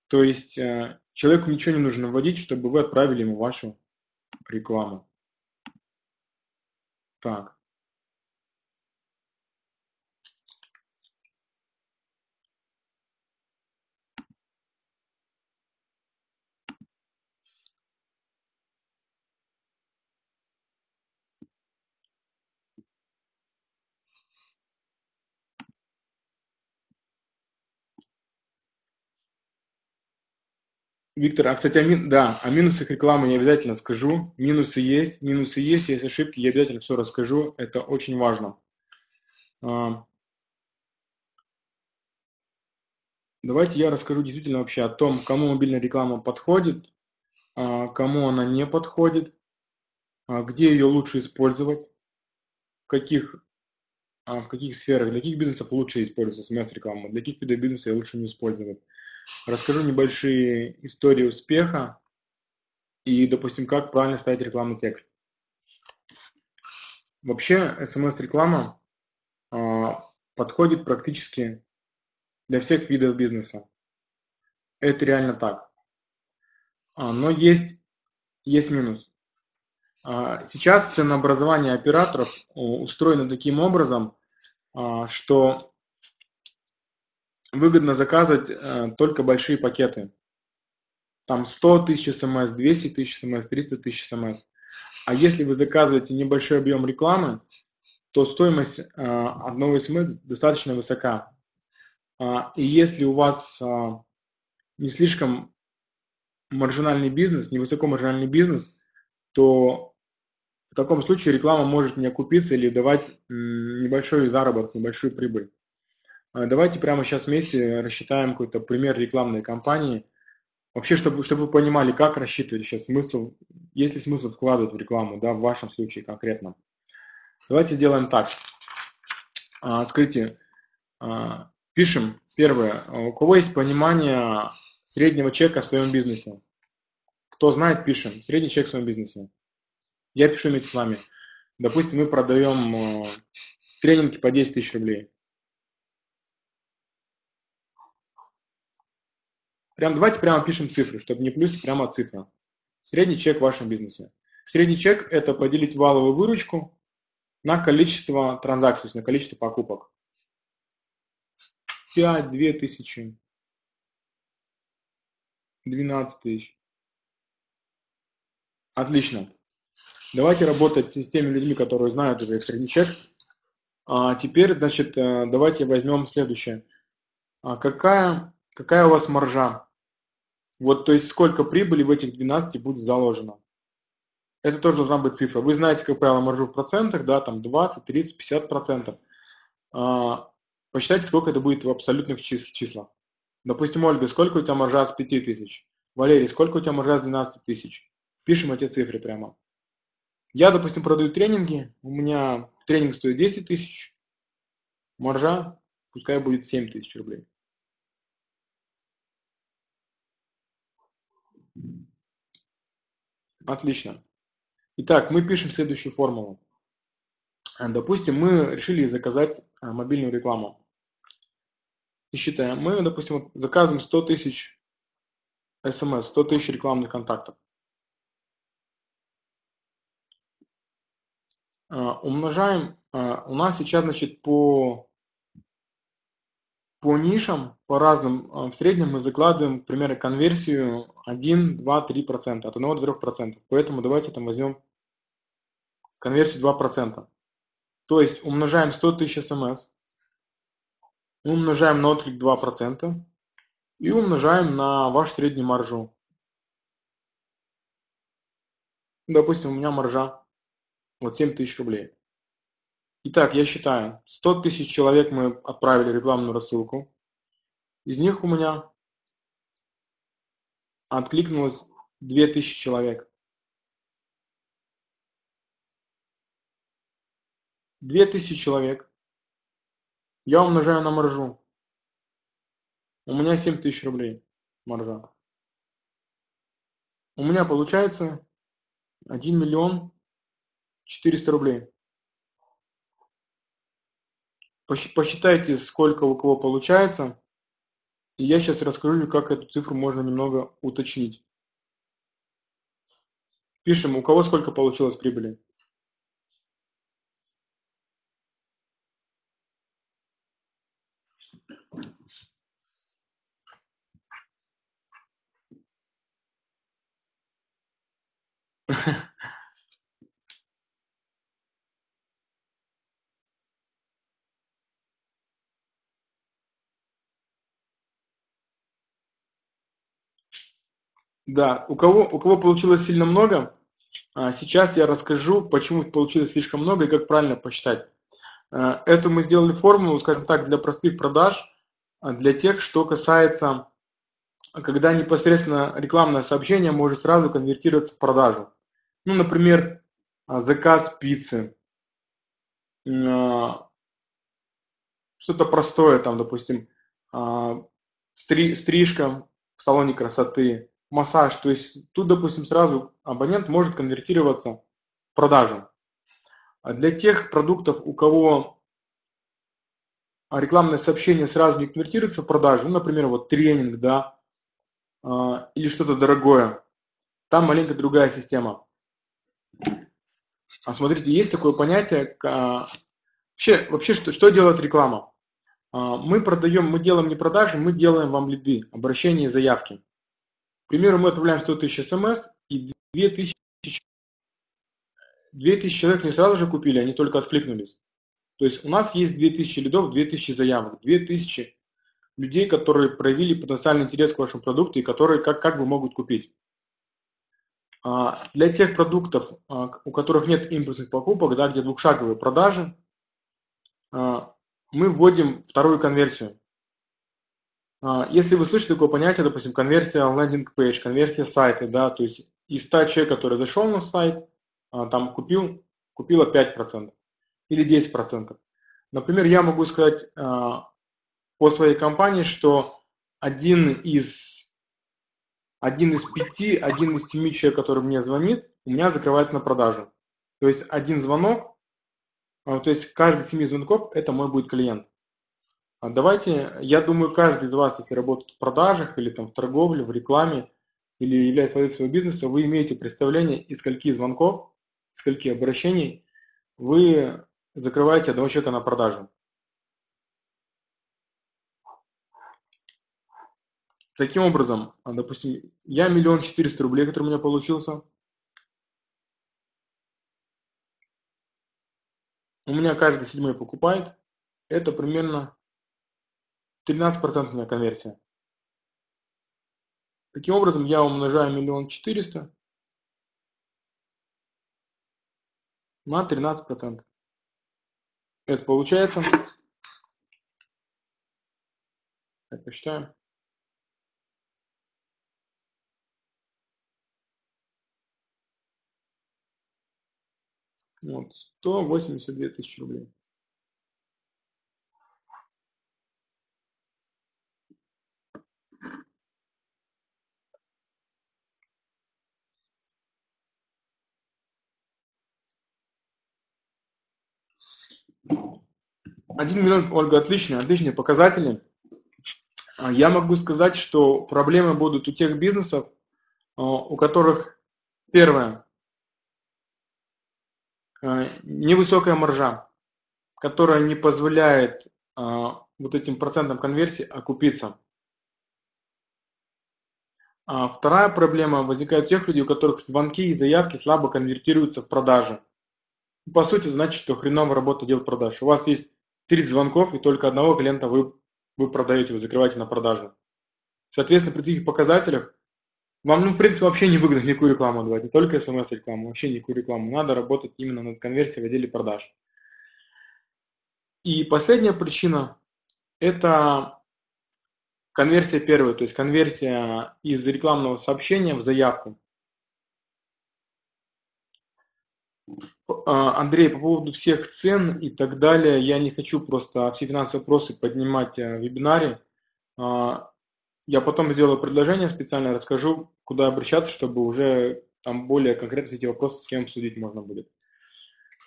То есть э, человеку ничего не нужно вводить, чтобы вы отправили ему вашу рекламу. Так. Виктор, а, кстати, о, мин... да, о минусах рекламы я обязательно скажу. Минусы есть, минусы есть, есть ошибки, я обязательно все расскажу. Это очень важно. А, давайте я расскажу действительно вообще о том, кому мобильная реклама подходит, а, кому она не подходит, где ее лучше использовать, в каких, в каких сферах, для каких бизнесов лучше использовать смс-рекламу, для каких видов бизнеса ее лучше не использовать. Расскажу небольшие истории успеха и, допустим, как правильно ставить рекламный текст. Вообще, смс-реклама э, подходит практически для всех видов бизнеса. Это реально так. А, но есть, есть минус. А, сейчас ценообразование операторов устроено таким образом, а, что выгодно заказывать э, только большие пакеты. Там 100 тысяч смс, 200 тысяч смс, 300 тысяч смс. А если вы заказываете небольшой объем рекламы, то стоимость э, одного смс достаточно высока. Э, и если у вас э, не слишком маржинальный бизнес, не высокомаржинальный бизнес, то В таком случае реклама может не окупиться или давать небольшой заработок, небольшую прибыль. А давайте прямо сейчас вместе рассчитаем какой-то пример рекламной кампании. Вообще, чтобы, чтобы вы понимали, как рассчитывать сейчас смысл, есть ли смысл вкладывать в рекламу, да, в вашем случае конкретно. Давайте сделаем так. А, скажите, а, пишем первое. У кого есть понимание среднего чека в своем бизнесе? Кто знает, пишем. Средний чек в своем бизнесе. Я пишу вместе с вами. Допустим, мы продаем тренинги по 10 тысяч рублей. Прям давайте прямо пишем цифры, чтобы не плюс, прямо цифра. Средний чек в вашем бизнесе. Средний чек – это поделить валовую выручку на количество транзакций, то есть на количество покупок. 5, 2 тысячи, 12 тысяч. Отлично. Давайте работать с теми людьми, которые знают уже средний чек. А теперь, значит, э, давайте возьмем следующее. А какая, какая у вас маржа? Вот, то есть сколько прибыли в этих 12 будет заложено. Это тоже должна быть цифра. Вы знаете, как правило, маржу в процентах, да, там 20, 30, 50 процентов. А, посчитайте, сколько это будет в абсолютных числах. Допустим, Ольга, сколько у тебя маржа с 5 тысяч? Валерий, сколько у тебя маржа с 12 тысяч? Пишем эти цифры прямо. Я, допустим, продаю тренинги, у меня тренинг стоит 10 тысяч, маржа пускай будет 7 тысяч рублей. Отлично. Итак, мы пишем следующую формулу. Допустим, мы решили заказать а, мобильную рекламу. И считаем, мы, допустим, заказываем 100 тысяч смс, 100 тысяч рекламных контактов. Умножаем, а, у нас сейчас, значит, по по нишам, по разным, а, в среднем мы закладываем, к примеру, конверсию 1, 2, 3%, от 1 до 3%. Поэтому давайте там возьмем конверсию 2%. То есть умножаем 100 тысяч смс, умножаем на отклик 2% и умножаем на ваш средний маржу. Допустим, у меня маржа вот 7 тысяч рублей. Итак, я считаю, 100 тысяч человек мы отправили рекламную рассылку. Из них у меня откликнулось 2000 человек. 2000 человек я умножаю на маржу. У меня 7000 рублей маржа. У меня получается 1 миллион 400 рублей. Посчитайте, сколько у кого получается. И я сейчас расскажу, как эту цифру можно немного уточнить. Пишем, у кого сколько получилось прибыли. Да, у кого, у кого получилось сильно много, а, сейчас я расскажу, почему получилось слишком много и как правильно посчитать. А, эту мы сделали формулу, скажем так, для простых продаж, а, для тех, что касается, когда непосредственно рекламное сообщение может сразу конвертироваться в продажу. Ну, например, заказ пиццы, что-то простое, там, допустим, стрижка в салоне красоты, массаж. То есть тут, допустим, сразу абонент может конвертироваться в продажу. А для тех продуктов, у кого рекламное сообщение сразу не конвертируется в продажу, ну, например, вот тренинг, да, а, или что-то дорогое, там маленько другая система. А смотрите, есть такое понятие, вообще, вообще что, что делает реклама? А, мы продаем, мы делаем не продажи, мы делаем вам лиды, обращения и заявки. Примеру, мы отправляем 100 тысяч смс, и 2000, 2000 человек не сразу же купили, они только откликнулись. То есть у нас есть 2000 лидов, 2000 заявок, 2000 людей, которые проявили потенциальный интерес к вашему продукту и которые как, как бы могут купить. А, для тех продуктов, а, у которых нет импульсных покупок, да, где двухшаговые продажи, а, мы вводим вторую конверсию. Если вы слышите такое понятие, допустим, конверсия landing page, конверсия сайта, да, то есть из 100 человек, который зашел на сайт, там купил, купила 5% или 10%. Например, я могу сказать по своей компании, что один из один из пяти, один из семи человек, который мне звонит, у меня закрывается на продажу. То есть один звонок, а, то есть каждый из семи звонков, это мой будет клиент. А давайте, я думаю, каждый из вас, если работает в продажах или там в торговле, в рекламе, или является владельцем своего бизнеса, вы имеете представление, из скольки звонков, из скольки обращений вы закрываете одного человека на продажу. Таким образом, а, допустим, я миллион четыреста рублей, который у меня получился. У меня каждый седьмой покупает. Это примерно 13% у меня конверсия. Таким образом, я умножаю миллион четыреста на 13%. Это получается, так, посчитаем, Вот, 182 тысячи рублей. Один миллион, Ольга, отлично, отличные показатели. А я могу сказать, что проблемы будут у тех бизнесов, а, у которых, первое, Э, невысокая маржа, которая не позволяет вот этим процентам конверсии окупиться. А вторая проблема возникает у тех людей, у которых звонки и заявки слабо конвертируются в продажи. По сути, значит, что хреново работа делает продаж. У вас есть 30 звонков, и только одного клиента вы, вы продаете, вы закрываете на продажу. Соответственно, при таких показателях вам, ну, в принципе, вообще не выгодно никакую рекламу давать, не только смс-рекламу, вообще никакую рекламу. Надо работать именно над конверсией в отделе продаж. И последняя причина – это конверсия первая, то есть конверсия из рекламного сообщения в заявку. А, Андрей, по поводу всех цен и так далее, я не хочу просто все финансовые вопросы поднимать э, в вебинаре. А, я потом сделаю предложение специально, расскажу, куда обращаться, чтобы уже там более конкретно эти вопросы с кем обсудить можно будет.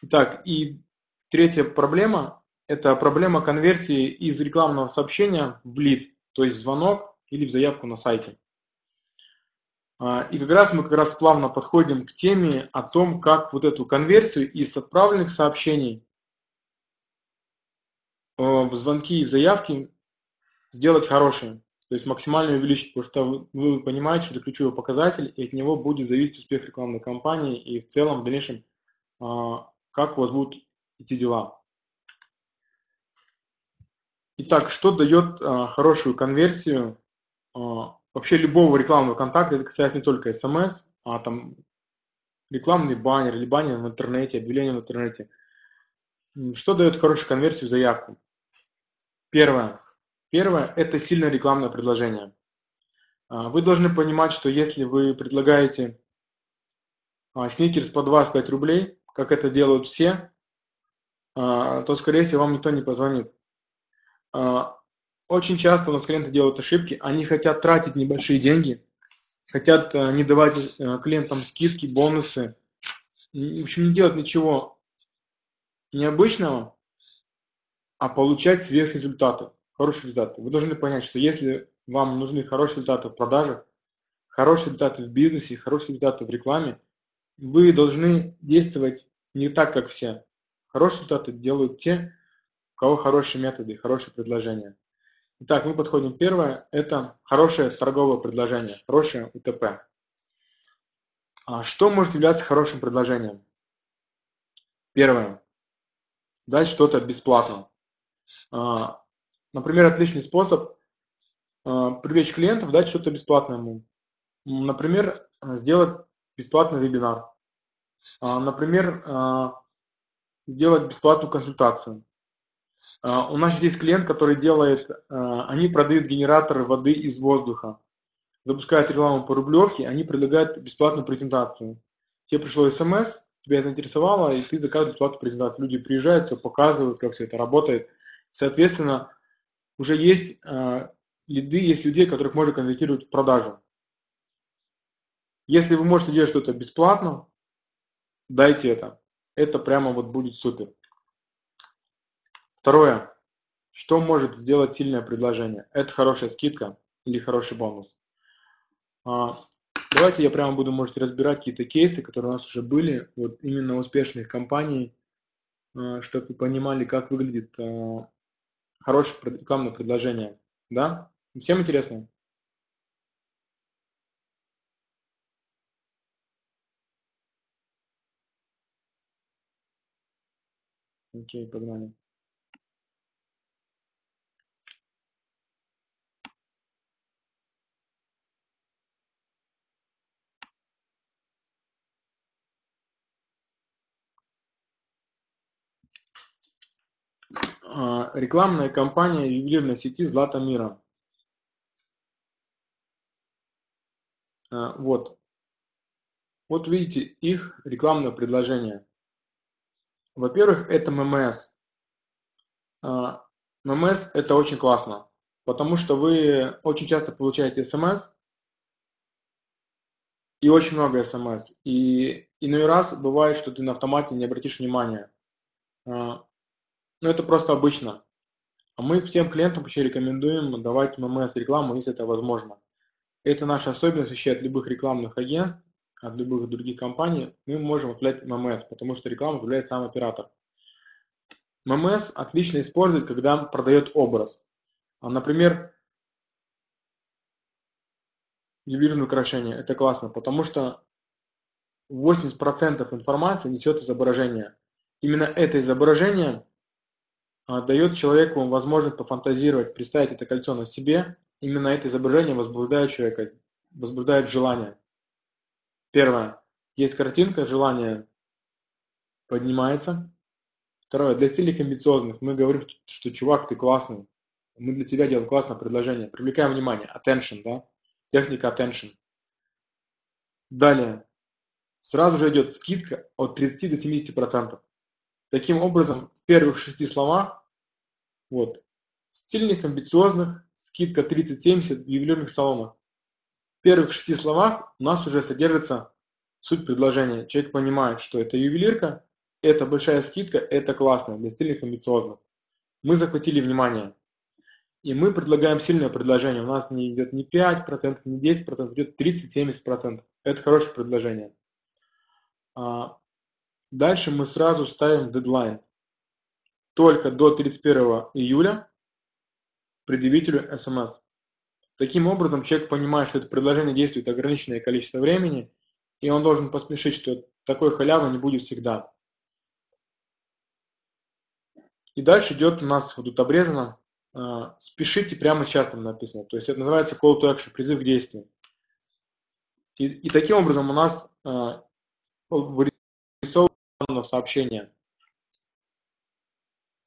Итак, и третья проблема – это проблема конверсии из рекламного сообщения в лид, то есть звонок или в заявку на сайте. А, и как раз мы как раз плавно подходим к теме о том, как вот эту конверсию из отправленных сообщений э, в звонки и в заявки сделать хорошей. То есть максимально увеличить, потому что вы понимаете, что это ключевой показатель, и от него будет зависеть успех рекламной кампании и в целом в дальнейшем, а, как у вас будут идти дела. Итак, что дает а, хорошую конверсию вообще любого рекламного контакта, это касается не только смс, а там рекламный баннер или баннер в интернете, объявление в интернете. Что дает хорошую конверсию в заявку? Первое – Первое – это сильное рекламное предложение. А, вы должны понимать, что если вы предлагаете а, сникерс по 25 рублей, как это делают все, а, то, скорее всего, вам никто не позвонит. Очень часто у нас клиенты делают ошибки, они хотят тратить небольшие деньги, хотят не давать клиентам скидки, бонусы, в общем, не делать ничего необычного, а получать сверхрезультаты хорошие результаты. Вы должны понять, что если вам нужны хорошие результаты в продажах, хорошие результаты в бизнесе, хорошие результаты в рекламе, вы должны действовать не так, как все. Хорошие результаты делают те, у кого хорошие методы, хорошие предложения. Итак, мы подходим. Первое – это хорошее торговое предложение, хорошее УТП. А что может являться хорошим предложением? Первое – дать что-то бесплатно. А, Например, отличный способ э, привлечь клиентов, дать что-то бесплатное ему. Например, сделать бесплатный вебинар. А, например, а, сделать бесплатную консультацию. А, у нас есть клиент, который делает, они продают генераторы воды из воздуха. Запускают рекламу по рублевке, они предлагают бесплатную презентацию. Тебе пришло смс, тебя заинтересовало, и ты заказываешь бесплатную презентацию. Люди приезжают, все показывают, как все это работает. Соответственно, уже есть лиды, есть людей, которых можно конвертировать в продажу. Если вы можете делать что-то бесплатно, дайте это. Это прямо вот будет супер. Второе. Что может сделать сильное предложение? Это хорошая скидка или хороший бонус. А, давайте я прямо буду, можете разбирать какие-то кейсы, которые у нас уже были, вот именно успешных компаний, а, чтобы вы понимали, как выглядит а, хорошее рекламное предложение. Да? Всем интересно? Окей, погнали. Рекламная кампания ювелирной сети «Злата мира». А, вот. Вот видите их рекламное предложение. Во-первых, это ММС. А, ММС это очень классно, потому что вы очень часто получаете смс и очень много смс. И иной раз бывает, что ты на автомате не обратишь внимания. Но это просто обычно. А мы всем клиентам вообще рекомендуем давать ММС рекламу, если это возможно. Это наша особенность вообще от любых рекламных агентств, от любых других компаний. Мы можем отправлять ММС, потому что рекламу отправляет сам оператор. ММС отлично использовать, когда продает образ. А, например, ювелирное украшение. Это классно, потому что 80% информации несет изображение. Именно это изображение дает человеку возможность пофантазировать, представить это кольцо на себе Именно это изображение возбуждает человека, возбуждает желание. Первое. Есть картинка, желание поднимается. Второе. Для стилей амбициозных мы говорим, что чувак, ты классный. Мы для тебя делаем классное предложение. Привлекаем внимание. Attention, да? Техника attention. Далее. Сразу же идет скидка от 30 до 70%. Таким образом, в первых шести словах, вот, стильных, амбициозных, скидка 30-70 в ювелирных салонах. В первых шести словах у нас уже содержится суть предложения. Человек понимает, что это ювелирка, это большая скидка, это классно для стильных амбициозных. Мы захватили внимание. И мы предлагаем сильное предложение. У нас не идет не 5%, не 10%, идет 30-70%. Это хорошее предложение. А, дальше мы сразу ставим дедлайн. Только до 31 июля предъявителю СМС. Таким образом, человек понимает, что это предложение действует ограниченное количество времени, и он должен поспешить, что такой халявы не будет всегда. И дальше идет у нас вот тут обрезано э, «спешите прямо сейчас» там написано. То есть это называется call to action, призыв к действию. И, и таким образом у нас э, вырисовано сообщение.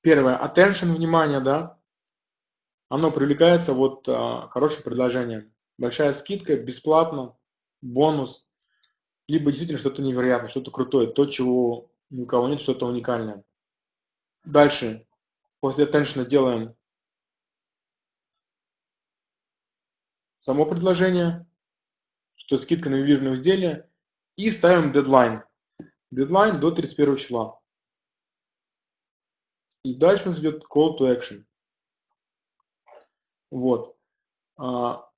Первое, attention, внимание, да, оно привлекается вот а, хорошим предложением. Большая скидка, бесплатно, бонус, либо действительно что-то невероятное, что-то крутое, то, чего ни у кого нет, что-то уникальное. Дальше, после attention делаем само предложение, что скидка на ювелирное изделие, и ставим дедлайн. Дедлайн до 31 числа. И дальше у нас идет call to action. Вот. А,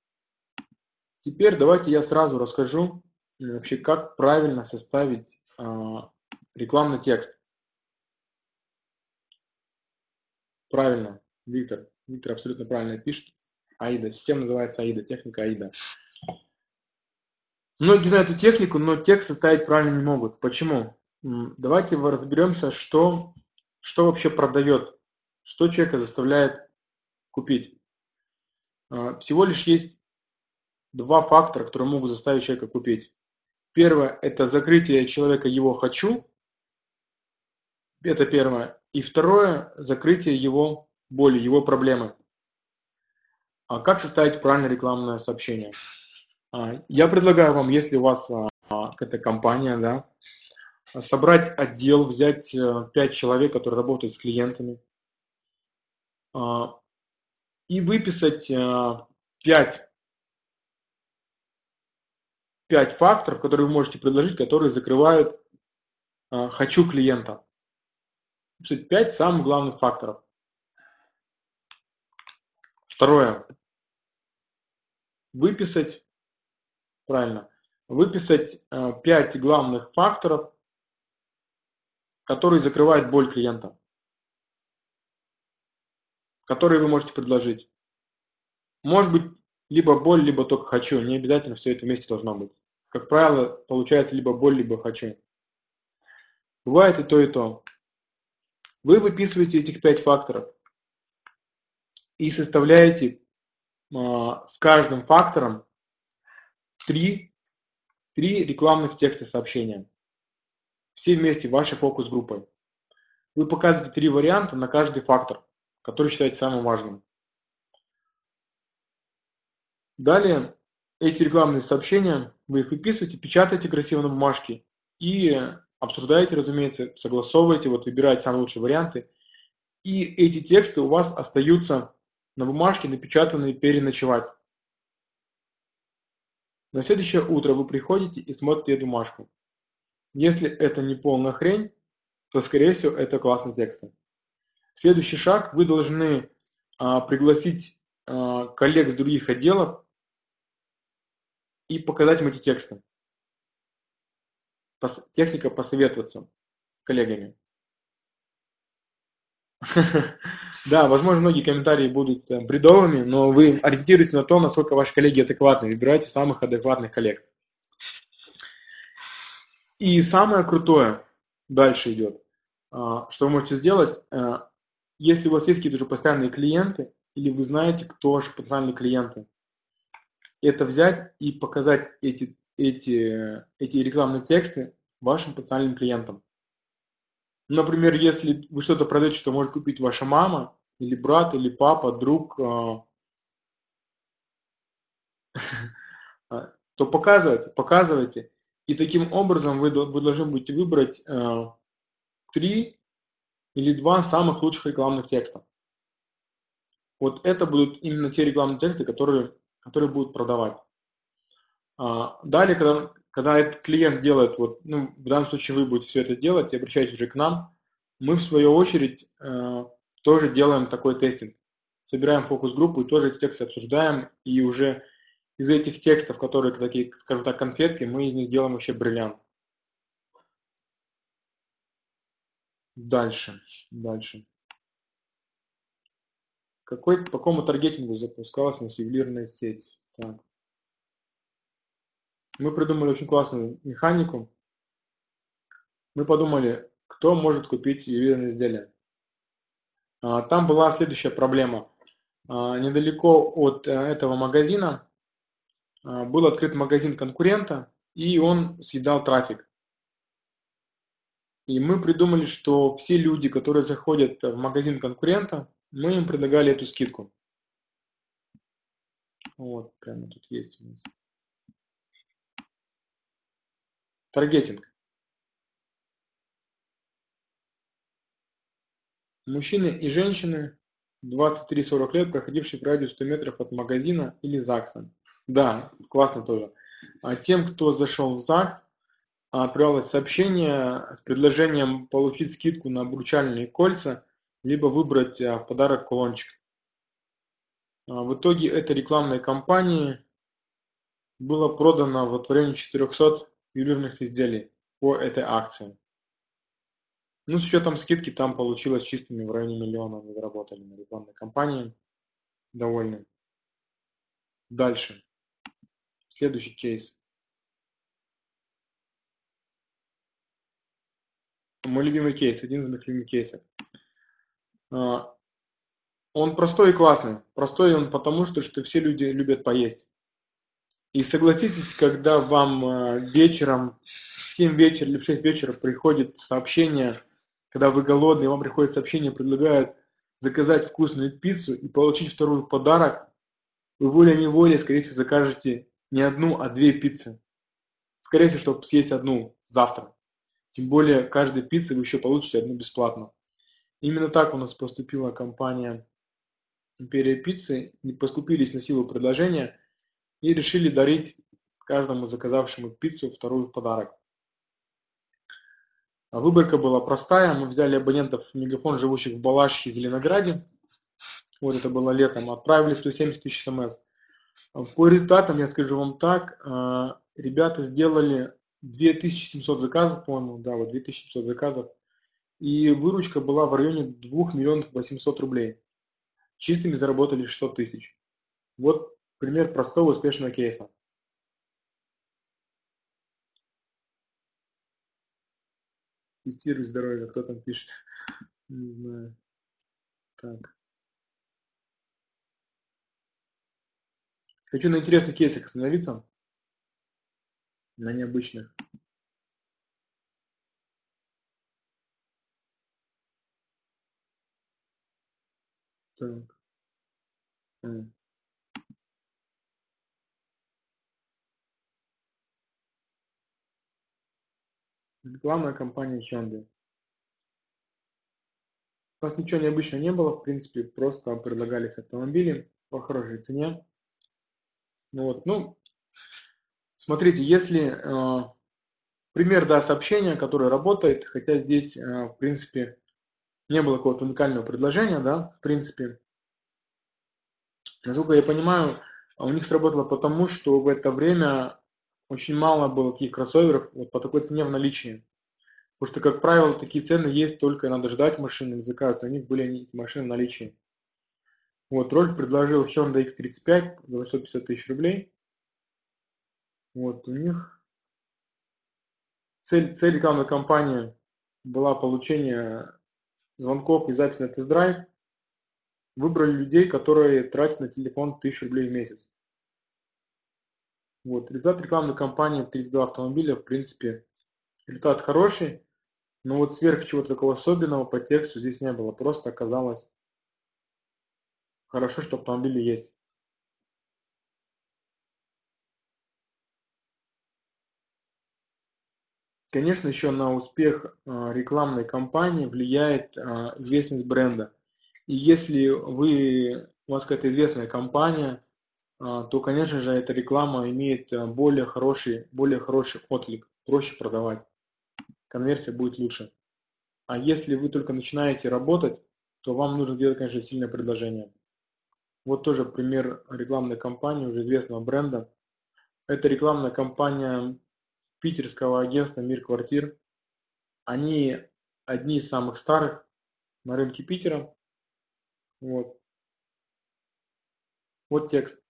теперь давайте я сразу расскажу вообще, как правильно составить а, рекламный текст. Правильно, Виктор. Виктор абсолютно правильно пишет. Аида. Система называется Аида, техника Аида. Многие знают эту технику, но текст составить правильно не могут. Почему? Давайте разберемся, что, что вообще продает, что человека заставляет купить. А, всего лишь есть два фактора, которые могут заставить человека купить. Первое – это закрытие человека его «хочу». Это первое. И второе – закрытие его боли, его проблемы. А как составить правильное рекламное сообщение? А, я предлагаю вам, если у вас а, какая-то компания, да, собрать отдел, взять э, пять человек, которые работают с клиентами, а, и выписать э, пять пять факторов, которые вы можете предложить, которые закрывают «хочу клиента». Пять самых главных факторов. Второе. Выписать, правильно, выписать э, пять главных факторов, которые закрывают боль клиента, которые вы можете предложить. Может быть, либо боль, либо только хочу. Не обязательно все это вместе должно быть. Как правило, получается либо боль, либо хочу. Бывает и то, и то. Вы выписываете этих пять факторов и составляете а, с каждым фактором три, три рекламных текста сообщения. Все вместе вашей фокус-группой. Вы показываете три варианта на каждый фактор, который считаете самым важным. Далее эти рекламные сообщения, вы их выписываете, печатаете красиво на бумажке и обсуждаете, разумеется, согласовываете, вот выбираете самые лучшие варианты. И эти тексты у вас остаются на бумажке напечатанные переночевать. На следующее утро вы приходите и смотрите бумажку. Если это не полная хрень, то скорее всего это классный текст. Следующий шаг, вы должны а, пригласить а, коллег с других отделов и показать им эти тексты. Техника посоветоваться коллегами. Да, возможно, многие комментарии будут э, бредовыми, но вы ориентируетесь на то, насколько ваши коллеги адекватны. Выбирайте самых адекватных коллег. И самое крутое дальше идет. А, что вы можете сделать, э, если у вас есть какие-то уже постоянные клиенты, или вы знаете, кто ваши потенциальные клиенты, это взять и показать эти, эти, эти рекламные тексты вашим потенциальным клиентам. Например, если вы что-то продаете, что может купить ваша мама, или брат, или папа, друг, а, то показывайте, показывайте. И таким образом вы, вы должны будете выбрать а, три или два самых лучших рекламных текста. Вот это будут именно те рекламные тексты, которые, которые будут продавать. А, далее, когда, когда этот клиент делает, вот, ну, в данном случае вы будете все это делать и обращаетесь уже к нам, мы в свою очередь э, тоже делаем такой тестинг. Собираем фокус-группу и тоже эти тексты обсуждаем, и уже из этих текстов, которые такие, скажем так, конфетки, мы из них делаем вообще бриллиант. Дальше, дальше. Какой, по какому таргетингу запускалась нас ювелирная сеть? Так. Мы придумали очень классную механику. Мы подумали, кто может купить ювелирное изделие. А, там была следующая проблема. А, недалеко от э, этого магазина а, был открыт магазин конкурента, и он съедал трафик. И мы придумали, что все люди, которые заходят в магазин конкурента, мы им предлагали эту скидку. Вот, прямо тут есть у нас. Таргетинг. Мужчины и женщины 23-40 лет, проходившие в радиус 100 метров от магазина или ЗАГСа. Да, классно тоже. А тем, кто зашел в ЗАГС, отправилось сообщение с предложением получить скидку на обручальные кольца, либо выбрать а, в подарок кулончик. А, в итоге этой рекламной кампании было продано в районе 400 ювелирных изделий по этой акции. Ну, с учетом скидки там получилось чистыми в районе миллиона мы заработали на рекламной кампании. Довольны. Дальше. Следующий кейс. Мой любимый кейс, один из моих любимых кейсов. А, он простой и классный. Простой он потому, что, что все люди любят поесть. И согласитесь, когда вам э, вечером, в 7 вечера или в 6 вечера приходит сообщение, когда вы голодные, вам приходит сообщение, предлагают заказать вкусную пиццу и получить вторую в подарок, вы волей-неволей, скорее всего, закажете не одну, а две пиццы. Скорее всего, чтобы съесть одну завтра. Тем более, каждой пиццы вы еще получите одну бесплатно. Именно так у нас поступила компания Империя пиццы. Не поскупились на силу предложения и решили дарить каждому заказавшему пиццу вторую в подарок. А выборка была простая. Мы взяли абонентов в Мегафон, живущих в Балашихе, Зеленограде. Вот это было летом. Отправили 170 тысяч смс. По результатам, я скажу вам так, а, ребята сделали 2700 заказов, по-моему, да, вот 2700 заказов. И выручка была в районе 2 миллионов 800 рублей. Чистыми заработали 600 тысяч. Вот пример простого успешного кейса. Тестируй здоровье, кто там пишет? Не знаю. Так. Хочу на интересных кейсах остановиться, на необычных. Так. М. Рекламная кампания Hyundai. У нас ничего необычного не было, в принципе, просто предлагались автомобили по хорошей цене. Ну вот, ну, смотрите, если э, пример, да, сообщения, которое работает, хотя здесь, э, в принципе, не было какого-то уникального предложения, да, в принципе. Насколько я понимаю, у них сработало потому, что в это время очень мало было таких кроссоверов вот по такой цене в наличии. Потому что, как правило, такие цены есть только надо ждать машины, заказывать. У них были эти машины в наличии. Вот, Рольф предложил Hyundai X35 за 850 тысяч рублей. Вот, у них цель, цель рекламной кампании была получение звонков и запись на тест-драйв. Выбрали людей, которые тратят на телефон 1000 рублей в месяц. Вот, результат рекламной кампании 32 автомобиля, в принципе, результат хороший, но вот сверх чего-то такого особенного по тексту здесь не было. Просто оказалось хорошо, что автомобили есть. Конечно, еще на успех а, рекламной кампании влияет а, известность бренда. И если вы, у вас какая-то известная компания, то, конечно же, эта реклама имеет более хороший, более хороший отклик, проще продавать. Конверсия будет лучше. А если вы только начинаете работать, то вам нужно делать, конечно, сильное предложение. Вот тоже пример рекламной кампании уже известного бренда. Это рекламная кампания питерского агентства «Мир квартир». Они одни из самых старых на рынке Питера. Вот. Вот текст.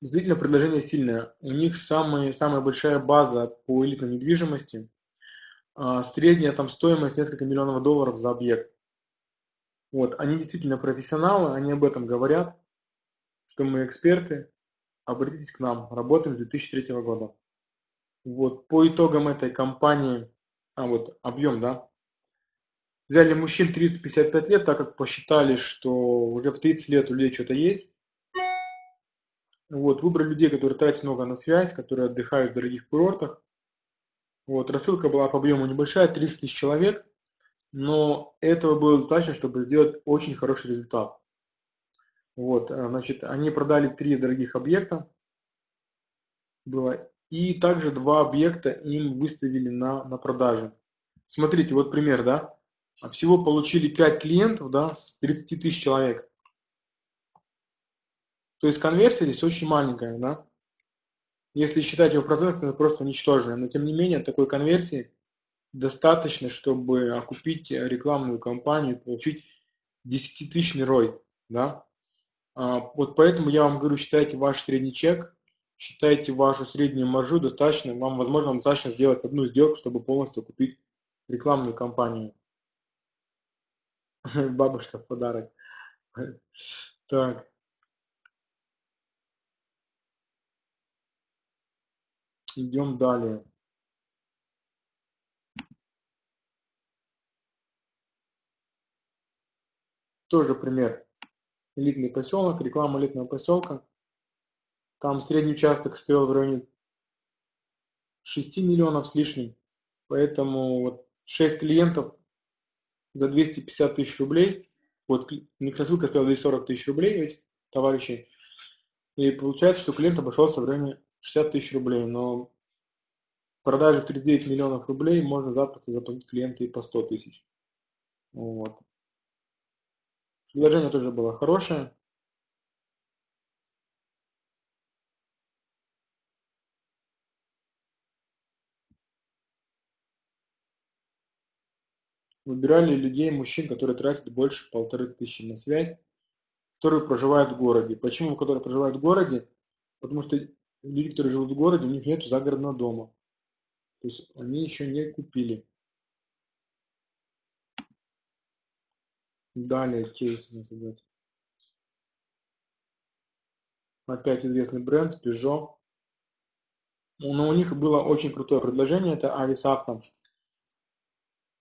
Действительно, предложение сильное. У них самый, самая большая база по элитной недвижимости. А, средняя там стоимость несколько миллионов долларов за объект. Вот. Они действительно профессионалы, они об этом говорят, что мы эксперты обратитесь к нам, работаем с 2003 года. Вот, по итогам этой кампании, а вот объем, да, взяли мужчин 30-55 лет, так как посчитали, что уже в 30 лет у людей что-то есть. Вот, выбрали людей, которые тратят много на связь, которые отдыхают в дорогих курортах. Вот, рассылка была по объему небольшая, 30 тысяч человек, но этого было достаточно, чтобы сделать очень хороший результат. Вот, э, значит, они продали три дорогих объекта, было, и также два объекта им выставили на, на продажу. Смотрите, вот пример, да, всего получили 5 клиентов, да, с 30 тысяч человек. То есть конверсия здесь очень маленькая, да. Если считать его в процентах, просто ничтожная. Но тем не менее, такой конверсии достаточно, чтобы окупить рекламную кампанию и получить 10-тысячный рой, да. А, вот поэтому я вам говорю, считайте ваш средний чек, считайте вашу среднюю маржу достаточно, вам, возможно, вам достаточно сделать одну сделку, чтобы полностью купить рекламную кампанию. Бабушка в подарок. Так. Идем далее. Тоже пример. Элитный поселок, реклама элитного поселка. Там средний участок стоил в районе 6 миллионов с лишним. Поэтому вот 6 клиентов за 250 тысяч рублей. Вот микросылка стоила 240 тысяч рублей этих товарищей. И получается, что клиент обошелся в районе 60 тысяч рублей. Но продажи в 39 миллионов рублей можно запросто заплатить клиенту и по 100 тысяч. Вот. Предложение тоже было хорошее. Выбирали людей, мужчин, которые тратят больше полторы тысячи на связь, которые проживают в городе. Почему, которые проживают в городе? Потому что люди, которые живут в городе, у них нет загородного дома. То есть они еще не купили. Далее кейс у нас идет. Опять известный бренд Peugeot. Но у них было очень крутое предложение, это Auto.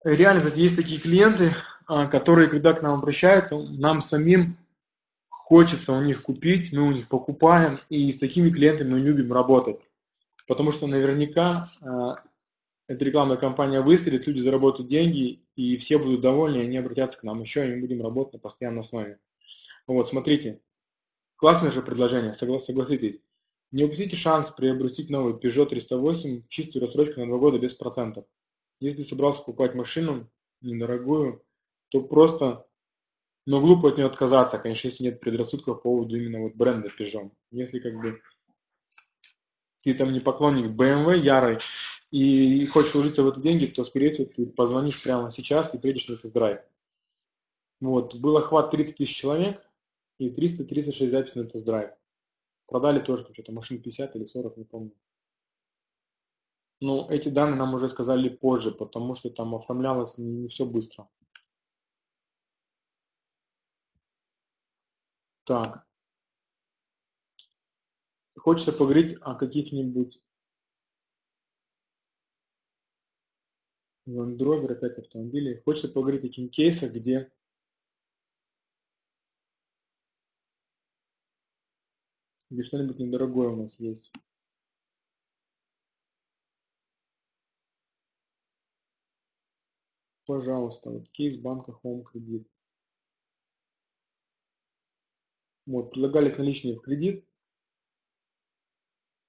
Реально, кстати, есть такие клиенты, а, которые, когда к нам обращаются, нам самим хочется у них купить, мы у них покупаем, и с такими клиентами мы любим работать. Потому что наверняка а, эта рекламная кампания выстрелит, люди заработают деньги, и все будут довольны, и они обратятся к нам еще, и мы будем работать на постоянной основе. Вот, смотрите, классное же предложение, согла- согласитесь. Не упустите шанс приобрести новый Peugeot 308 в чистую рассрочку на 2 года без процентов. Если собрался покупать машину недорогую, то просто, но глупо от нее отказаться, конечно, если нет предрассудков по поводу именно вот бренда Peugeot. Если как бы ты там не поклонник BMW ярый, и хочешь вложиться в эти деньги, то, скорее всего, ты позвонишь прямо сейчас и приедешь на тест-драйв. Вот, был охват 30 тысяч человек и 336 записей на тест-драйв. Продали тоже что-то машин 50 или 40, не помню. Но эти данные нам уже сказали позже, потому что там оформлялось не, не все быстро. Так. Хочется поговорить о каких-нибудь Land Rover, опять автомобили. Хочется поговорить о таких кейсах, где где что-нибудь недорогое у нас есть. Пожалуйста, вот кейс банка Home Credit. Вот, предлагались наличные в кредит.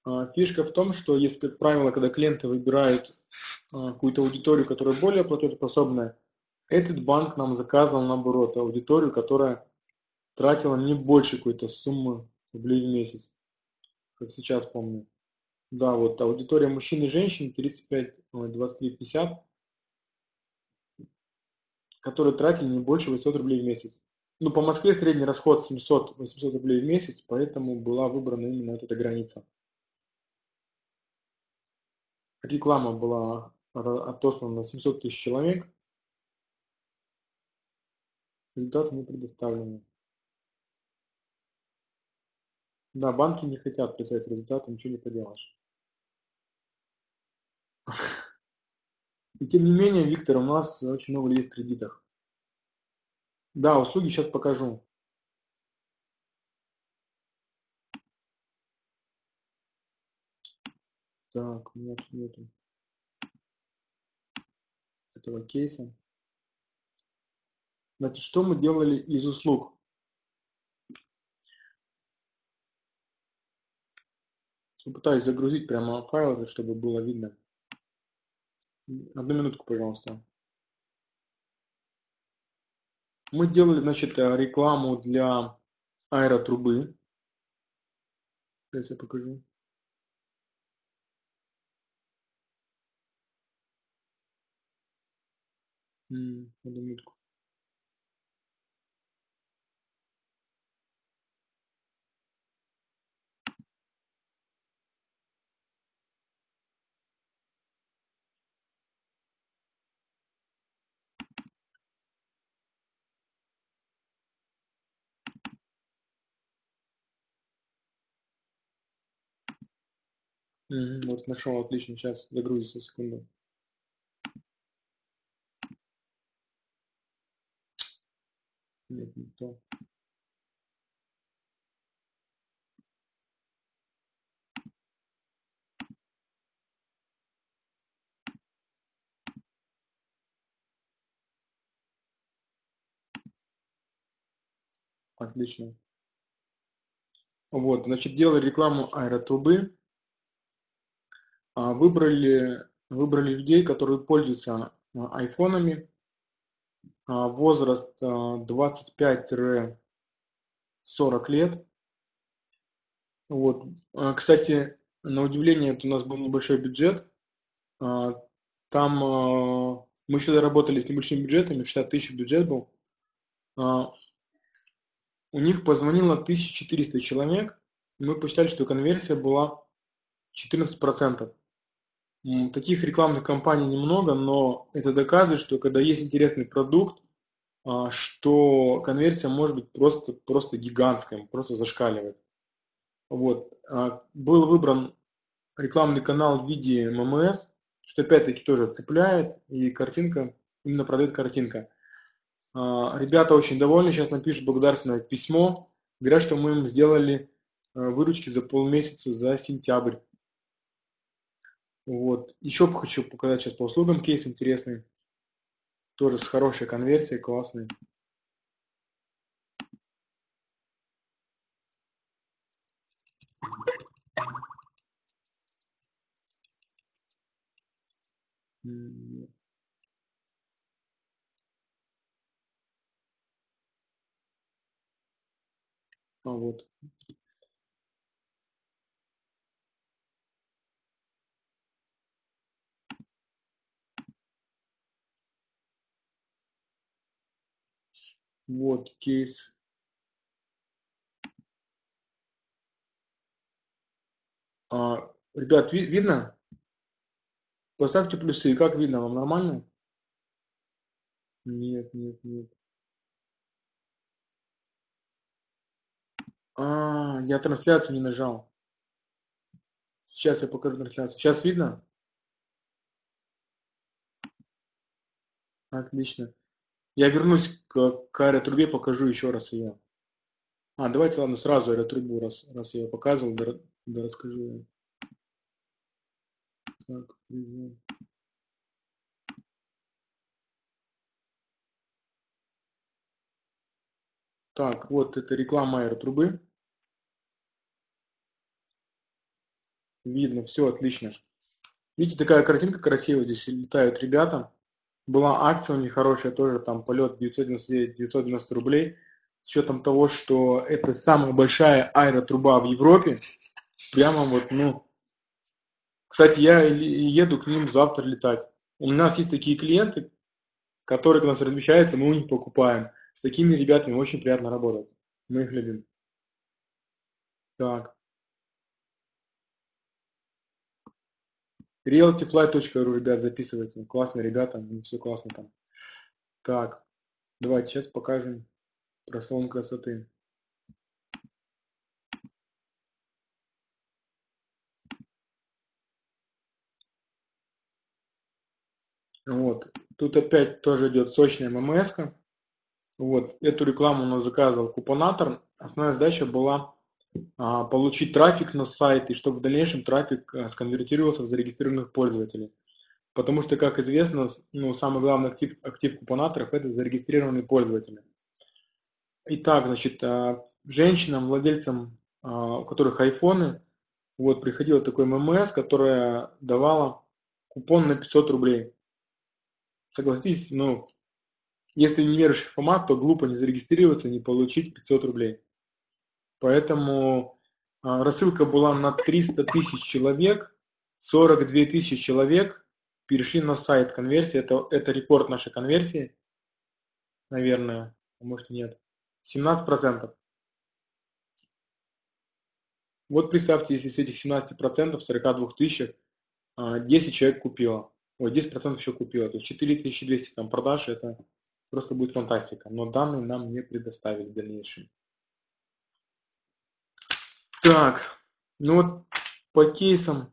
А, фишка в том, что есть, как правило, когда клиенты выбирают а, какую-то аудиторию, которая более платежеспособная, этот банк нам заказывал наоборот аудиторию, которая тратила не больше какой-то суммы рублей в месяц, как сейчас помню. Да, вот аудитория мужчин и женщин 35, 23, 50, которые тратили не больше 800 рублей в месяц. Ну, по Москве средний расход 700-800 рублей в месяц, поэтому была выбрана именно эта граница. Реклама была отослан на 700 тысяч человек. Результаты не предоставлены. Да, банки не хотят представить результаты, ничего не поделаешь. И тем не менее, Виктор, у нас очень много людей в кредитах. Да, услуги сейчас покажу. Так, у меня тут нету этого кейса. Значит, что мы делали из услуг? Попытаюсь загрузить прямо файл, чтобы было видно. Одну минутку, пожалуйста. Мы делали, значит, рекламу для аэротрубы. Сейчас я покажу. М, одну минутку. Мгм, Вот нашел, отлично, сейчас загрузится, секунду. Нет, не то. Отлично. Вот, значит, делали рекламу аэротрубы, выбрали, выбрали людей, которые пользуются а, айфонами, а, возраст а, 25-40 лет. Вот, а, кстати, на удивление, это у нас был небольшой бюджет. А, Там а, мы еще работали с небольшими бюджетами, 60 тысяч бюджет был. А, У них позвонило 1400 человек. Мы посчитали, что конверсия была 14%. Таких рекламных кампаний немного, но это доказывает, что когда есть интересный продукт, а, что конверсия может быть просто, просто гигантская, просто зашкаливает. Вот. а, Был выбран рекламный канал в виде ММС, что опять-таки тоже цепляет, и картинка, именно продает картинка. А, Ребята очень довольны, сейчас напишут благодарственное письмо, говорят, что мы им сделали выручки за полмесяца за сентябрь. Вот. Еще хочу показать сейчас по услугам кейс интересный. Тоже с хорошей конверсией, классный. А вот. Кейс. А, ребят, ви- видно? Поставьте плюсы. Как видно? Вам нормально? Нет, нет, нет. А, я трансляцию не нажал. Сейчас я покажу трансляцию. Сейчас видно? Отлично. Я вернусь к, к аэротрубе, покажу еще раз ее. А, давайте, ладно, сразу аэротрубу, раз, раз я ее показывал, да, да расскажу. Так. Так, вот это реклама аэротрубы. Видно, все отлично. Видите, такая картинка красивая, здесь летают ребята. Была акция у них хорошая, тоже там полет 999-990 рублей. С учетом того, что это самая большая аэротруба в Европе. Прямо вот, ну... Кстати, я еду к ним завтра летать. У нас есть такие клиенты, которые к нас размещаются, мы у них покупаем. С такими ребятами очень приятно работать. Мы их любим. Так. realtyfly.ru, ребят, записывайте. Классные ребята, все классно там. Так, давайте сейчас покажем про салон красоты. Вот, тут опять тоже идет сочная ММС. -ка. Вот, эту рекламу у нас заказывал купонатор. Основная задача была получить трафик на сайт, и чтобы в дальнейшем трафик а, сконвертировался в зарегистрированных пользователей. Потому что, как известно, ну, самый главный актив, актив купонаторов– это зарегистрированные пользователи. Итак, значит, а, женщинам, владельцам, а, у которых айфоны, вот, приходило такой ММС, которая давала купон на 500 рублей. Согласитесь, ну, если не верующий формат, то глупо не зарегистрироваться, не получить 500 рублей. Поэтому а, рассылка была на 300 тысяч человек, 42 тысячи человек перешли на сайт конверсии. Это, это рекорд нашей конверсии, наверное, а может и нет. 17%. Вот представьте, если с этих 17%, 42 тысяч, а, 10 человек купило. Ой, 10% еще купило. То есть 4200 там продаж, это просто будет фантастика. Но данные нам не предоставили в дальнейшем. Так, ну вот по кейсам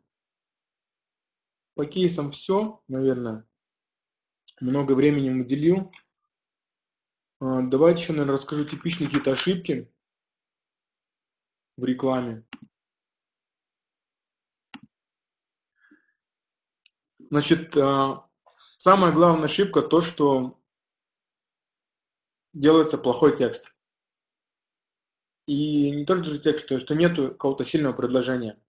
по кейсам все, наверное. Много времени уделил. А, давайте еще, наверное, расскажу типичные какие-то ошибки в рекламе. Значит, а, самая главная ошибка то, что делается плохой текст. И не только же текст, что, что нету какого-то сильного предложения.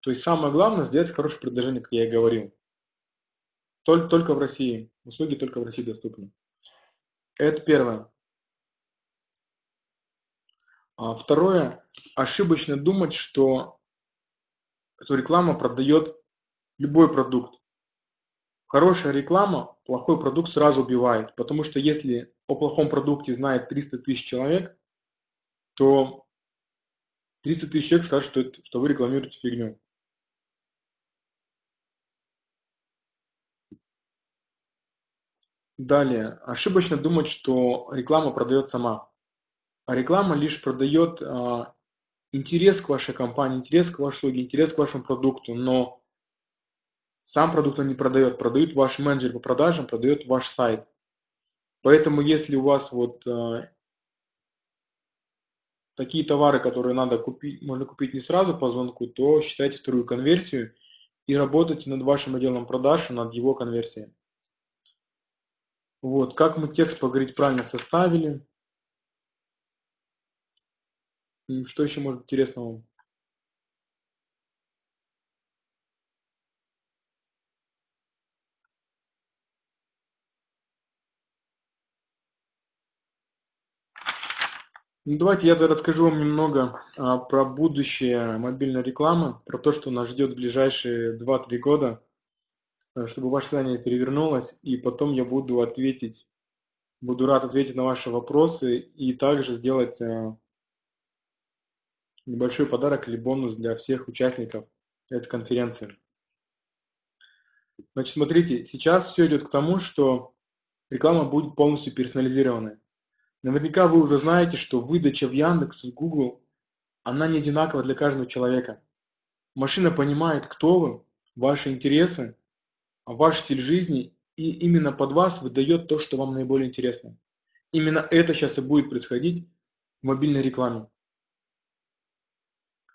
То есть самое главное сделать хорошее предложение, как я и говорил. Только, только в России. Услуги только в России доступны. Это первое. А второе, ошибочно думать, что, что реклама продает любой продукт. Хорошая реклама плохой продукт сразу убивает, потому что если о плохом продукте знает 300 тысяч человек, то 300 тысяч человек скажут, что, это, что вы рекламируете фигню. Далее, ошибочно думать, что реклама продает сама. А реклама лишь продает а, интерес к вашей компании, интерес к вашей услуге, интерес к вашему продукту, но сам продукт он не продает, продают ваш менеджер по продажам, продает ваш сайт. Поэтому если у вас вот э, такие товары, которые надо купить, можно купить не сразу по звонку, то считайте вторую конверсию и работайте над вашим отделом продаж, над его конверсией. Вот, как мы текст, поговорить, правильно составили. Что еще может быть интересного? Ну, давайте я расскажу вам немного а, про будущее мобильной рекламы, про то, что нас ждет в ближайшие 2-3 года, э, чтобы ваше сознание перевернулось, и потом я буду ответить, буду рад ответить на ваши вопросы и также сделать а, небольшой подарок или бонус для всех участников этой конференции. Значит, смотрите, сейчас все идет к тому, что реклама будет полностью персонализированной. Наверняка вы уже знаете, что выдача в Яндекс, в Google, она не одинакова для каждого человека. Машина понимает, кто вы, ваши интересы, ваш стиль жизни, и именно под вас выдает то, что вам наиболее интересно. Именно это сейчас и будет происходить в мобильной рекламе.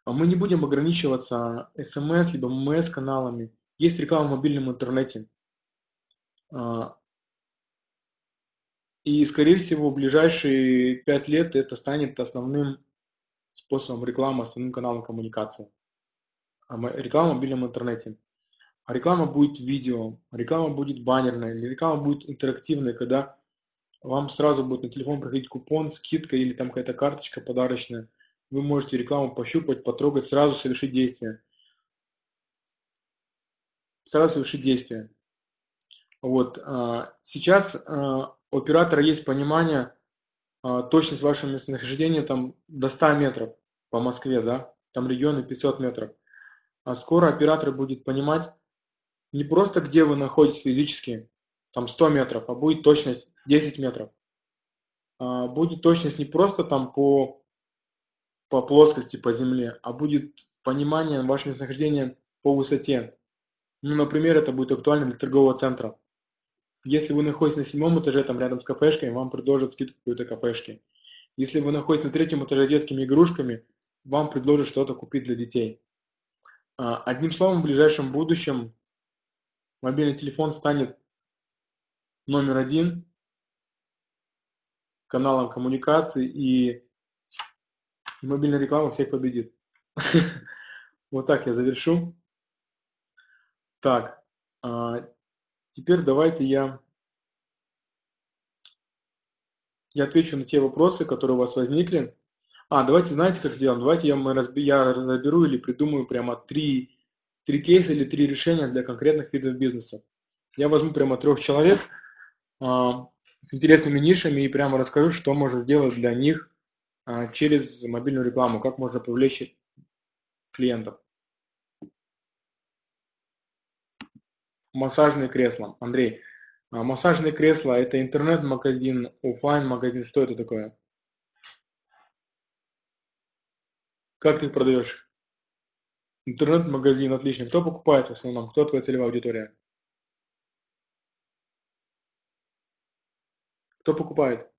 А мы не будем ограничиваться смс, либо ММС каналами. Есть реклама в мобильном интернете. И, скорее всего, в ближайшие пять лет это станет основным способом рекламы, основным каналом коммуникации. А реклама в мобильном интернете. А реклама будет видео, реклама будет баннерная, реклама будет интерактивная, когда вам сразу будет на телефон проходить купон, скидка или там какая-то карточка подарочная. Вы можете рекламу пощупать, потрогать, сразу совершить действие. Сразу совершить действие. Вот. А, сейчас а, у оператора есть понимание, а, точность вашего местонахождения там до 100 метров по Москве, да, там регионы 500 метров. А скоро оператор будет понимать не просто где вы находитесь физически, там 100 метров, а будет точность 10 метров. А будет точность не просто там по, по плоскости, по земле, а будет понимание вашего местонахождения по высоте. Ну, например, это будет актуально для торгового центра. Если вы находитесь на седьмом этаже, там рядом с кафешкой, вам предложат скидку какой-то кафешки. Если вы находитесь на третьем этаже детскими игрушками, вам предложат что-то купить для детей. А, одним словом, в ближайшем будущем мобильный телефон станет номер один каналом коммуникации и мобильная реклама всех победит. Вот так я завершу. Так, а, Теперь давайте я, я отвечу на те вопросы, которые у вас возникли. А, давайте, знаете, как сделаем? Давайте я, мы разби, я разберу или придумаю прямо три, три кейса или три решения для конкретных видов бизнеса. Я возьму прямо трех человек а, с интересными нишами и прямо расскажу, что можно сделать для них а, через мобильную рекламу, как можно привлечь клиентов. массажные кресла. Андрей, а, массажные кресла – это интернет-магазин, офлайн-магазин, что это такое? Как ты их продаешь? Интернет-магазин, отлично. Кто покупает в основном? Кто твоя целевая аудитория? Кто покупает?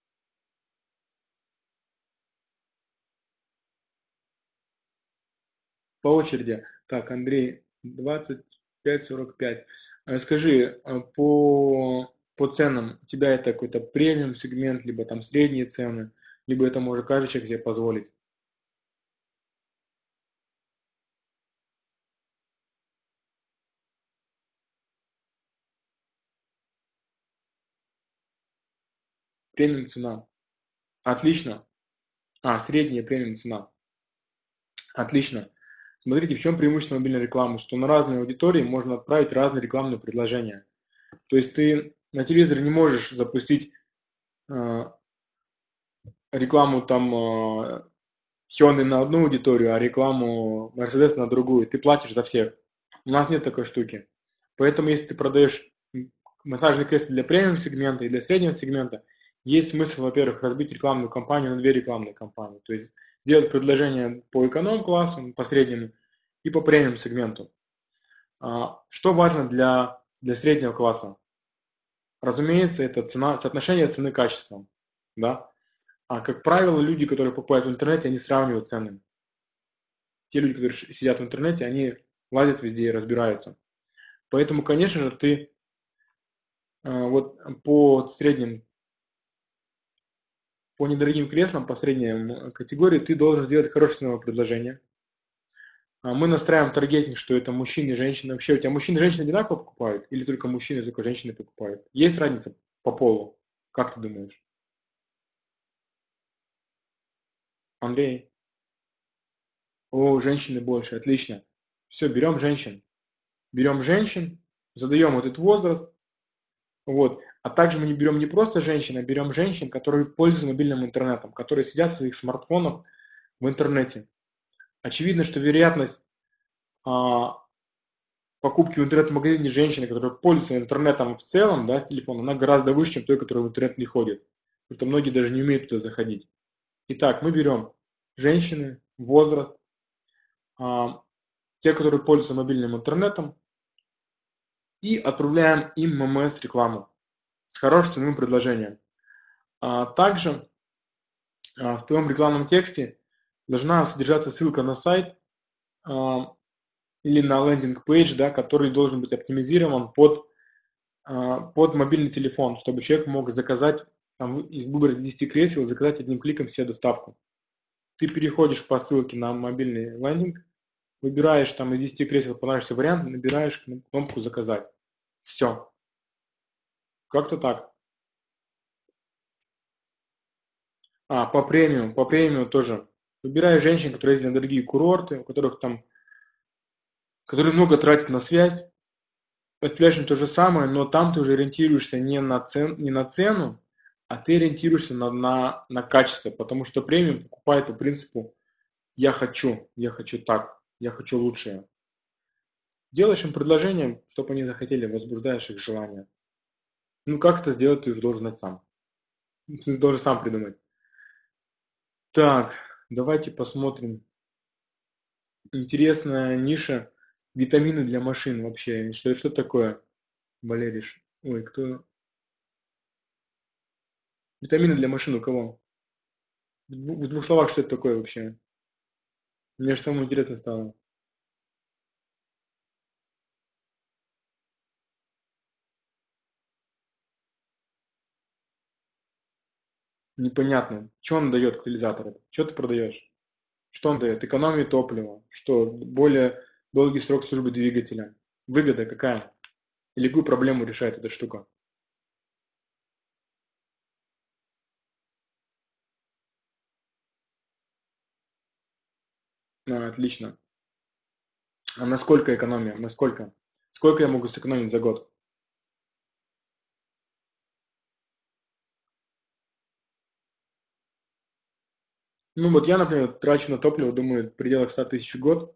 По очереди. Так, Андрей, 20 35-45. А скажи а по, по ценам, у тебя это какой-то премиум сегмент, либо там средние цены, либо это может каждый человек себе позволить? Премиум цена. Отлично. А, средняя премиум цена. Отлично. Смотрите, в чем преимущество мобильной рекламы, что на разные аудитории можно отправить разные рекламные предложения. То есть ты на телевизоре не можешь запустить э, рекламу там э, Hyundai на одну аудиторию, а рекламу Mercedes на другую. Ты платишь за всех. У нас нет такой штуки. Поэтому если ты продаешь массажные кресла для премиум сегмента и для среднего сегмента, есть смысл, во-первых, разбить рекламную кампанию на две рекламные кампании. То есть сделать предложение по эконом-классу, по среднему, и по премиум сегменту. А, что важно для, для среднего класса? Разумеется, это цена, соотношение цены качества. Да? А как правило, люди, которые покупают в интернете, они сравнивают цены. Те люди, которые сидят в интернете, они лазят везде и разбираются. Поэтому, конечно же, ты а, вот по средним по недорогим креслам, по средней категории, ты должен сделать хорошее ценовое предложение. А мы настраиваем таргетинг, что это мужчины и женщины. Вообще у тебя мужчины и женщины одинаково покупают? Или только мужчины, только женщины покупают? Есть разница по полу? Как ты думаешь? Андрей? О, женщины больше, отлично. Все, берем женщин. Берем женщин, задаем вот этот возраст. Вот. А также мы не берем не просто женщин, а берем женщин, которые пользуются мобильным интернетом, которые сидят в своих смартфонах в интернете. Очевидно, что вероятность а, покупки в интернет-магазине женщины, которая пользуется интернетом в целом, да, с телефона, она гораздо выше, чем той, которая в интернет не ходит. Потому что многие даже не умеют туда заходить. Итак, мы берем женщины, возраст, а, те, которые пользуются мобильным интернетом, и отправляем им ММС рекламу с хорошим ценовым предложением. А также а, в твоем рекламном тексте должна содержаться ссылка на сайт а, или на landing page, да, который должен быть оптимизирован под, под мобильный телефон, чтобы человек мог заказать, там, из выбора 10 кресел, заказать одним кликом себе доставку. Ты переходишь по ссылке на мобильный лендинг, выбираешь там из 10 кресел понравившийся вариант, набираешь кнопку «Заказать». Все. Как-то так. А, по премиум, по премиум тоже. Выбираю женщин, которые ездят на дорогие курорты, у которых там, которые много тратят на связь. Отправляешь то же самое, но там ты уже ориентируешься не на, цен, не на цену, а ты ориентируешься на, на, на качество, потому что премиум покупает по принципу «я хочу, я хочу так, я хочу лучшее». Делаешь им предложение, чтобы они захотели, возбуждаешь их желание. Ну, как это сделать, ты уже должен знать сам. Ты должен сам придумать. Так, давайте посмотрим. Интересная ниша. Витамины для машин вообще. Что, что такое, Валериш? Ой, кто? Витамины для машин у кого? В двух словах, что это такое вообще? Мне же самое интересное стало. Непонятно, что он дает катализатор, что ты продаешь, что он дает, экономию топлива, что более долгий срок службы двигателя, выгода какая, или какую проблему решает эта штука. А, отлично. А насколько экономия? Насколько? Сколько я могу сэкономить за год? Ну вот я, например, трачу на топливо, думаю, в пределах 100 тысяч в год.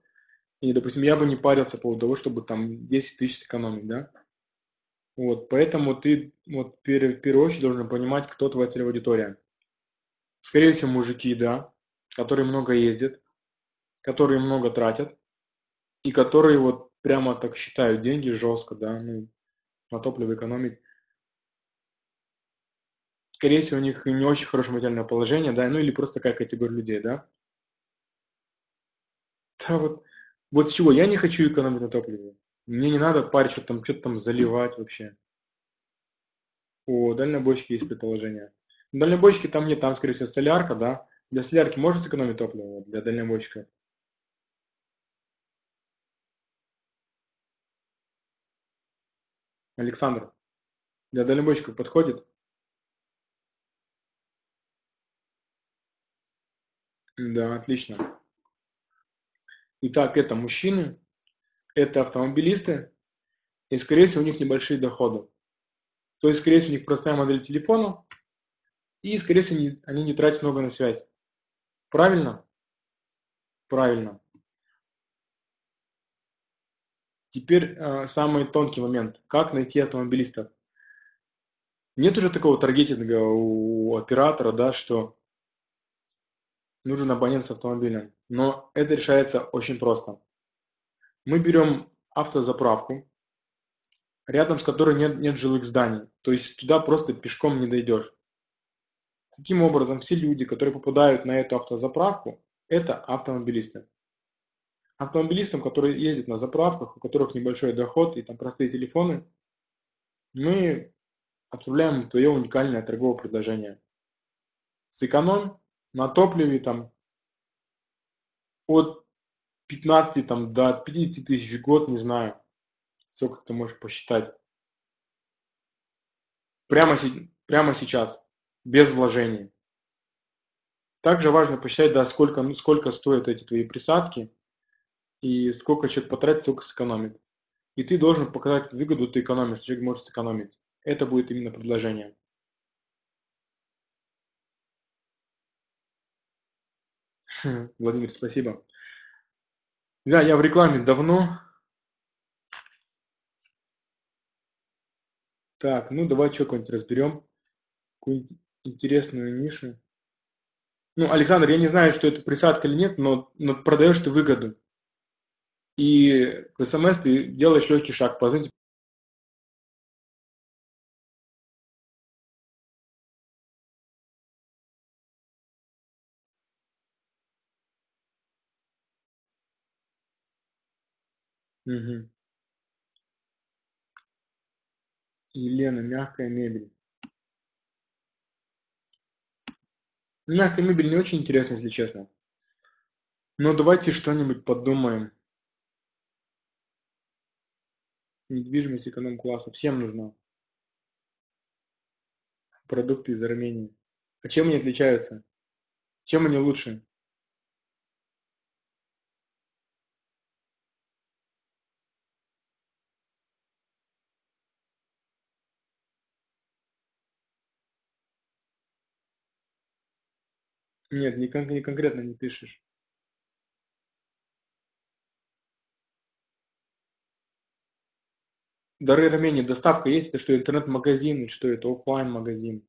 И, допустим, я бы не парился по поводу того, чтобы там 10 тысяч сэкономить, да. Вот, поэтому ты вот в первую очередь должен понимать, кто твоя целевая аудитория. Скорее всего, мужики, да, которые много ездят, которые много тратят. и которые вот прямо так считают деньги жестко, да, ну, на топливо экономить. Скорее всего, у них не очень хорошее материальное положение, да, ну или просто такая категория людей, да. Да, вот, вот с чего я не хочу экономить на топливе. Мне не надо парить, что там, что-то там заливать вообще. О, дальнобойщики есть предположение. Дальнобойщики там нет, там, скорее всего, солярка, да. Для солярки можно сэкономить топливо, для дальнобойщика? Александр, для дальнобойщиков подходит? Да, отлично. Итак, это мужчины, это автомобилисты, и, скорее всего, у них небольшие доходы. То есть, скорее всего, у них простая модель телефона, и, скорее всего, они не тратят много на связь. Правильно? Правильно. Теперь э, самый тонкий момент. Как найти автомобилистов? Нет уже такого таргетинга у оператора, да, что нужен абонент с автомобилем. Но это решается очень просто. Мы берем автозаправку, рядом с которой нет, нет жилых зданий. То есть туда просто пешком не дойдешь. Таким образом, все люди, которые попадают на эту автозаправку, это автомобилисты. Автомобилистам, которые ездят на заправках, у которых небольшой доход и там простые телефоны, мы отправляем твое уникальное торговое предложение. Сэкономь на топливе там от 15 там, до 50 тысяч в год, не знаю, сколько ты можешь посчитать. Прямо, прямо сейчас, без вложений. Также важно посчитать, да, сколько, ну, сколько стоят эти твои присадки и сколько человек потратит, сколько сэкономит. И ты должен показать выгоду, ты экономишь, человек может сэкономить. Это будет именно предложение. Владимир, спасибо. Да, я в рекламе давно. Так, ну давай что нибудь разберем. Какую-нибудь интересную нишу. Ну, Александр, я не знаю, что это присадка или нет, но, но продаешь ты выгоду. И в СМС ты делаешь легкий шаг. Позвоните Угу. Елена, мягкая мебель. Мягкая мебель не очень интересно, если честно. Но давайте что-нибудь подумаем. Недвижимость эконом-класса. Всем нужна. Продукты из Армении. А чем они отличаются? Чем они лучше? Нет, не, кон- не конкретно не пишешь. Дары Армении, доставка есть? Это что, интернет-магазин? Или что это, офлайн магазин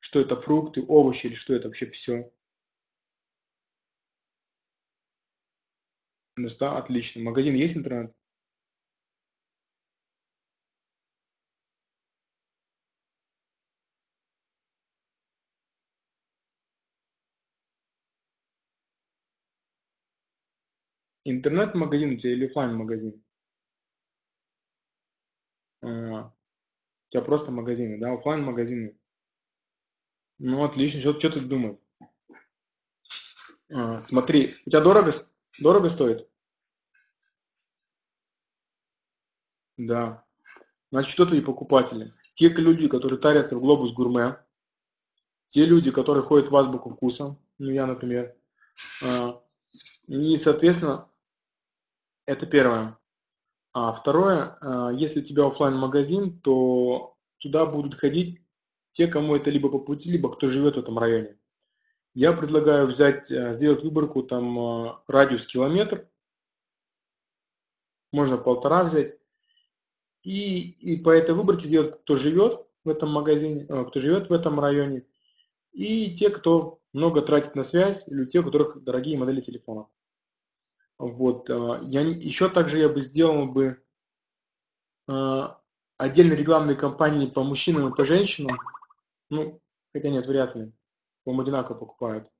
Что это, фрукты, овощи или что это вообще все? Да, отлично. Магазин есть интернет? Интернет-магазин у тебя или офлайн магазин А, у тебя просто магазины, да, офлайн магазины Ну, отлично, что, что ты думаешь? А, смотри, у тебя дорого, дорого стоит? Да. Значит, кто твои покупатели? Те люди, которые тарятся в глобус гурме, те люди, которые ходят в азбуку вкуса, ну я, например, а, и, соответственно, это первое. А второе, а, если у тебя офлайн магазин то туда будут ходить те, кому это либо по пути, либо кто живет в этом районе. Я предлагаю взять, э, сделать выборку там э, радиус километр, можно полтора взять, и, и по этой выборке сделать, кто живет в этом магазине, кто живет в этом районе, и те, кто много тратит на связь, или те, у которых дорогие модели телефонов. Вот, э, я еще также я бы сделал бы э, отдельные рекламные кампании по мужчинам и по женщинам. Ну, хотя нет, вряд ли. По-моему, одинаково покупают.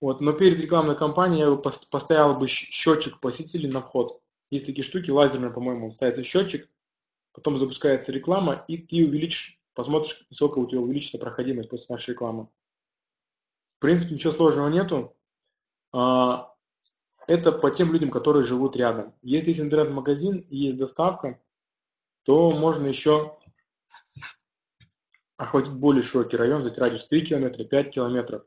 Вот, но перед рекламной кампанией я бы поставил бы счетчик посетителей на вход. Есть такие штуки, лазерные, по-моему, ставится счетчик, потом запускается реклама, и ты увеличишь, посмотришь, сколько у тебя увеличится проходимость после нашей рекламы. В принципе, ничего сложного нету. А, это по тем людям, которые живут рядом. Если есть интернет-магазин и есть доставка, то можно еще охватить более широкий район, взять радиус 3 километра, 5 километров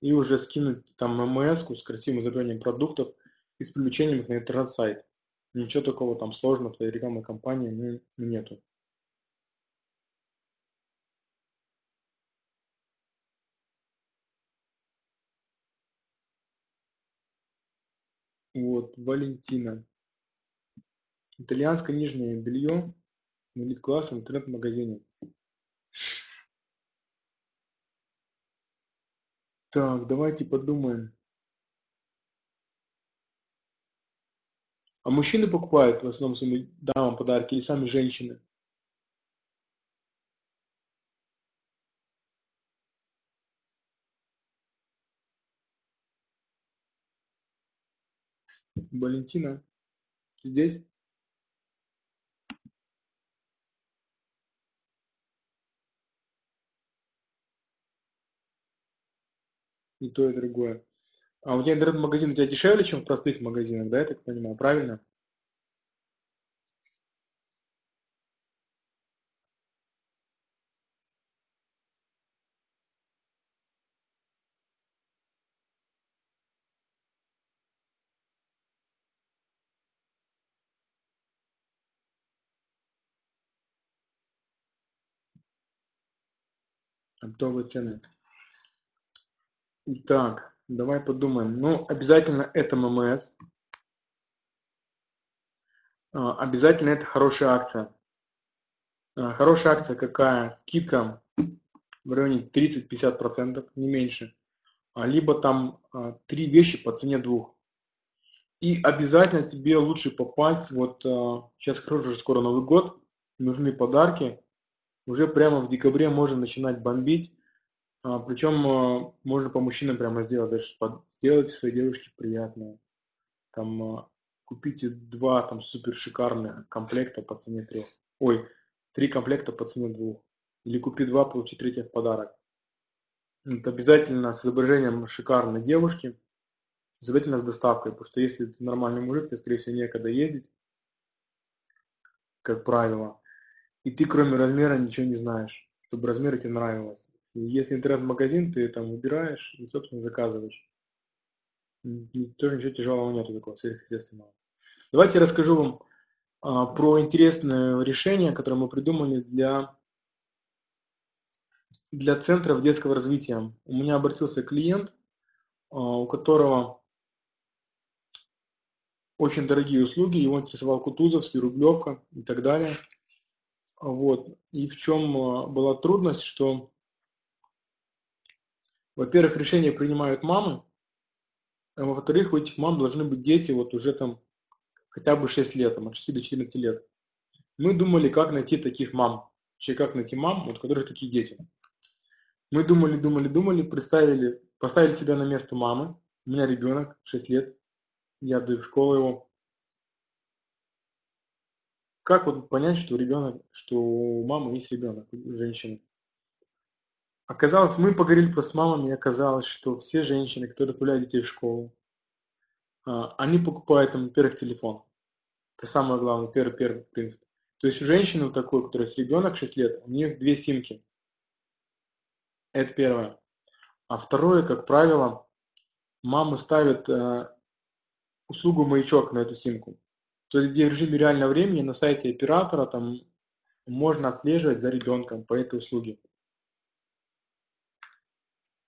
и уже скинуть там ММС с красивым изображением продуктов и с привлечением их на интернет-сайт. Ничего такого там сложного в твоей рекламной кампании нету. Вот, Валентина. Итальянское нижнее белье на элит-классе в интернет-магазине. Так, давайте подумаем. А мужчины покупают в основном своим дамам подарки или сами женщины? Валентина, здесь? И то, и другое. А у тебя интернет-магазин у тебя дешевле, чем в простых магазинах, да, я так понимаю, правильно? Оптовые цены. Так, давай подумаем. Ну, обязательно это ММС. А, обязательно это хорошая акция. А, хорошая акция какая? Скидка в районе 30-50%, не меньше. А, либо там три вещи по цене двух. И обязательно тебе лучше попасть, вот сейчас хорошо, скоро Новый год, нужны подарки. Уже прямо в декабре можно начинать бомбить. А, причем а, можно по мужчинам прямо сделать, даже сделать своей девушке приятное. Там а, купите два там супер шикарных комплекта по цене трех. Ой, три комплекта по цене двух. Или купи два, получи третий в подарок. Это обязательно с изображением шикарной девушки. Обязательно с доставкой, потому что если ты нормальный мужик, тебе, скорее всего, некогда ездить, как правило. И ты, кроме размера, ничего не знаешь, чтобы размер тебе нравилось. Если интернет-магазин, ты там выбираешь и, собственно, заказываешь. И тоже ничего тяжелого нету такого сверхъестественного. Давайте я расскажу вам а, про интересное решение, которое мы придумали для, для центров детского развития. У меня обратился клиент, а, у которого очень дорогие услуги, его интересовал Кутузовский, Рублевка и так далее. Вот. И в чем а, была трудность, что во-первых, решения принимают мамы, а во-вторых, у этих мам должны быть дети вот уже там хотя бы 6 лет, там, от 6 до 14 лет. Мы думали, как найти таких мам, вообще как найти мам, вот, у которых такие дети. Мы думали, думали, думали, представили, поставили себя на место мамы. У меня ребенок, 6 лет, я отдаю в школу его. Как вот понять, что ребенок, что у мамы есть ребенок, у женщины? Оказалось, мы поговорили просто с мамами, и оказалось, что все женщины, которые отправляют детей в школу, а, они покупают там, во-первых, телефон. Это самое главное, первый, первый принцип. То есть у женщины вот такой, у которой есть ребенок 6 лет, у них две симки. Это первое. А второе, как правило, мамы ставят э, услугу маячок на эту симку. То есть где в режиме реального времени на сайте оператора там можно отслеживать за ребенком по этой услуге.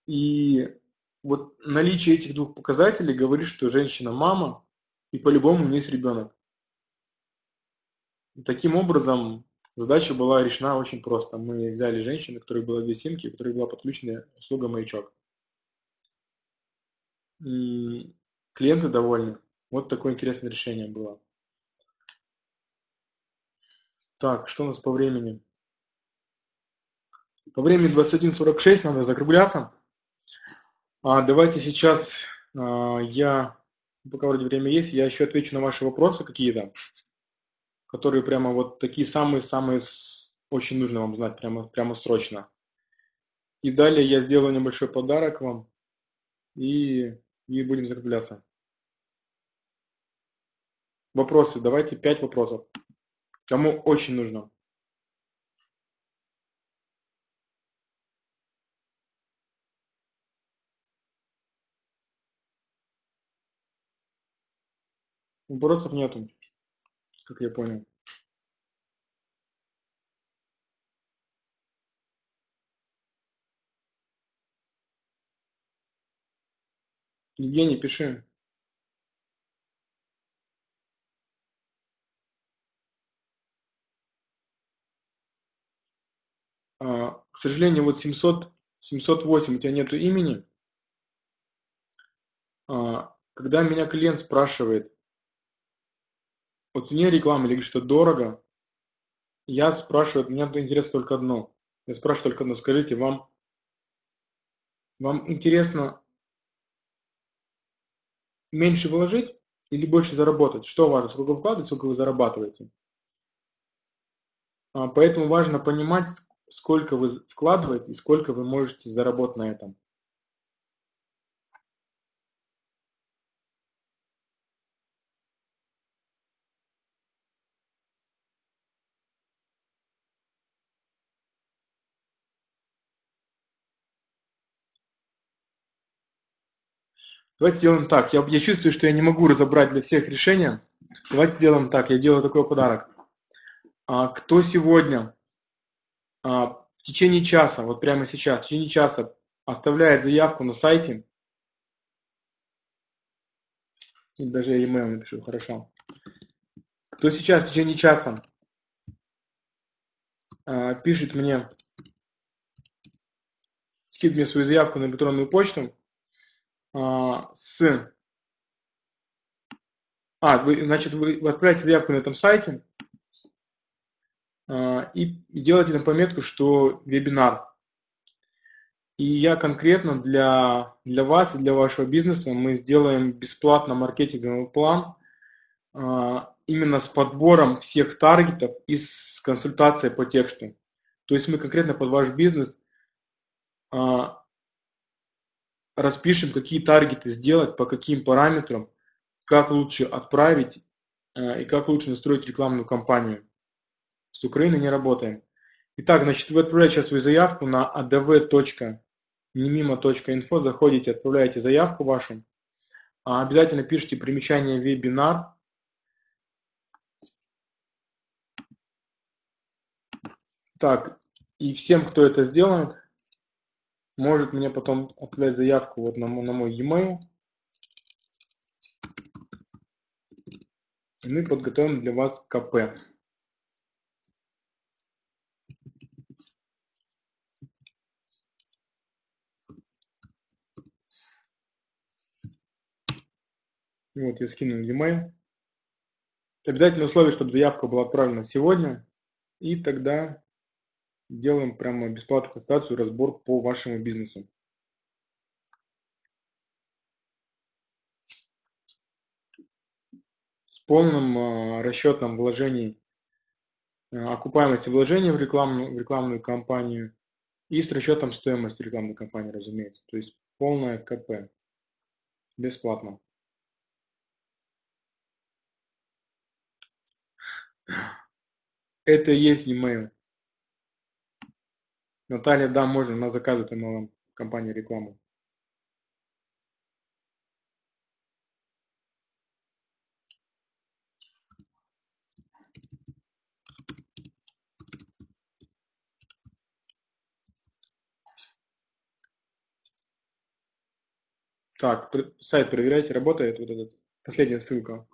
И вот наличие этих двух показателей говорит, что женщина мама, и по-любому у нее есть ребенок. Таким образом, задача была решена очень просто. Мы взяли женщину, у которой было две симки, у которой была подключена услуга маячок. И клиенты довольны. Вот такое интересное решение было. Так, что у нас по времени? По времени 21.46, надо закругляться. А, давайте сейчас а, я, пока вроде время есть, я еще отвечу на ваши вопросы какие-то, которые прямо вот такие самые-самые очень нужно вам знать прямо, прямо срочно. И далее я сделаю небольшой подарок вам и, и будем закругляться. Вопросы. Давайте пять вопросов. Кому очень нужно. Вопросов нету, как я понял. Евгений, пиши. К сожалению, вот 700, 708 у тебя нету имени. А, когда меня клиент спрашивает о цене рекламы или что дорого, я спрашиваю, меня интересно только одно. Я спрашиваю только одно, скажите, вам, вам интересно меньше вложить или больше заработать? Что важно, сколько вкладывать, сколько вы зарабатываете? А, поэтому важно понимать, сколько вы вкладываете и сколько вы можете заработать на этом. Давайте сделаем так. Я, я чувствую, что я не могу разобрать для всех решения. Давайте сделаем так. Я делаю такой подарок. А, кто сегодня в течение часа, вот прямо сейчас, в течение часа оставляет заявку на сайте, и даже я e-mail напишу, хорошо. Кто сейчас в течение часа а, пишет мне, скидывает мне свою заявку на электронную почту, а, с... А, вы, значит, вы отправляете заявку на этом сайте а, и делаете там пометку, что вебинар. И я конкретно для, для вас и для вашего бизнеса мы сделаем бесплатно маркетинговый план а, именно с подбором всех таргетов и с консультацией по тексту. То есть мы конкретно под ваш бизнес распишем, какие таргеты сделать, по каким параметрам, как лучше отправить и как лучше настроить рекламную кампанию. С Украины не работаем. Итак, значит, вы отправляете сейчас свою заявку на adv.nemimo.info, заходите, отправляете заявку вашу. А обязательно пишите примечание вебинар. Так, и всем, кто это сделает, может мне потом отправить заявку вот на, на мой e-mail. И мы подготовим для вас КП. Вот я скинул e-mail. Обязательно условие, чтобы заявка была отправлена сегодня. И тогда делаем прямо бесплатную консультацию, разбор по вашему бизнесу. С полным э, расчетом вложений, э, окупаемости вложений в рекламную, в рекламную кампанию и с расчетом стоимости рекламной кампании, разумеется. То есть полное КП. Бесплатно. Это и есть e-mail. Наталья, да, можно, она заказывает MLM компании рекламу. Так, сайт проверяйте, работает вот этот, последняя ссылка.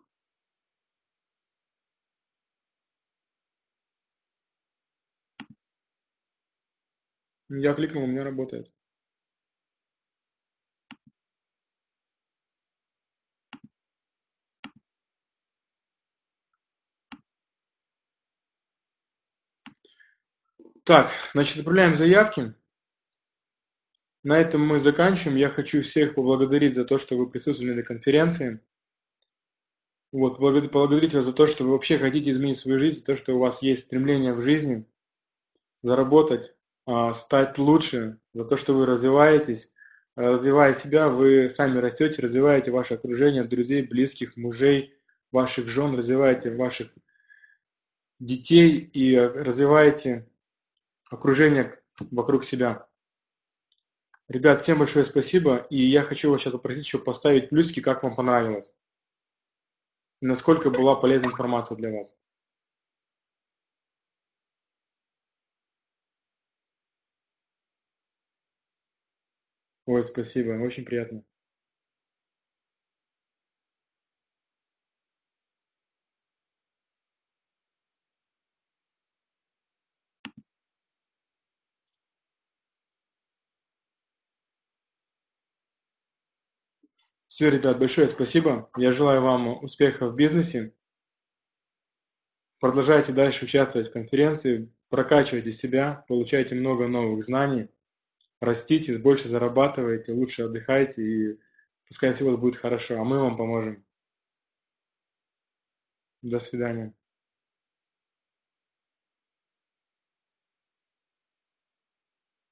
Ну, я кликнул, у меня работает. Так, значит, отправляем заявки. На этом мы заканчиваем. Я хочу всех поблагодарить за то, что вы присутствовали на конференции. Вот, поблагодарить вас за то, что вы вообще хотите изменить свою жизнь, за то, что у вас есть стремление в жизни заработать, стать лучше, за то, что вы развиваетесь. Развивая себя, вы сами растете, развиваете ваше окружение, друзей, близких, мужей, ваших жен, развиваете ваших детей и развиваете окружение вокруг себя. Ребят, всем большое спасибо, и я хочу вас сейчас попросить еще поставить плюсики, как вам понравилось, насколько была полезная информация для вас. Ой, спасибо, очень приятно. Все, ребят, большое спасибо. Я желаю вам успехов в бизнесе. Продолжайте дальше участвовать в конференции, прокачивайте себя, получайте много новых знаний, растите, больше зарабатывайте, лучше отдыхайте и пускай все будет хорошо, а мы вам поможем. До свидания.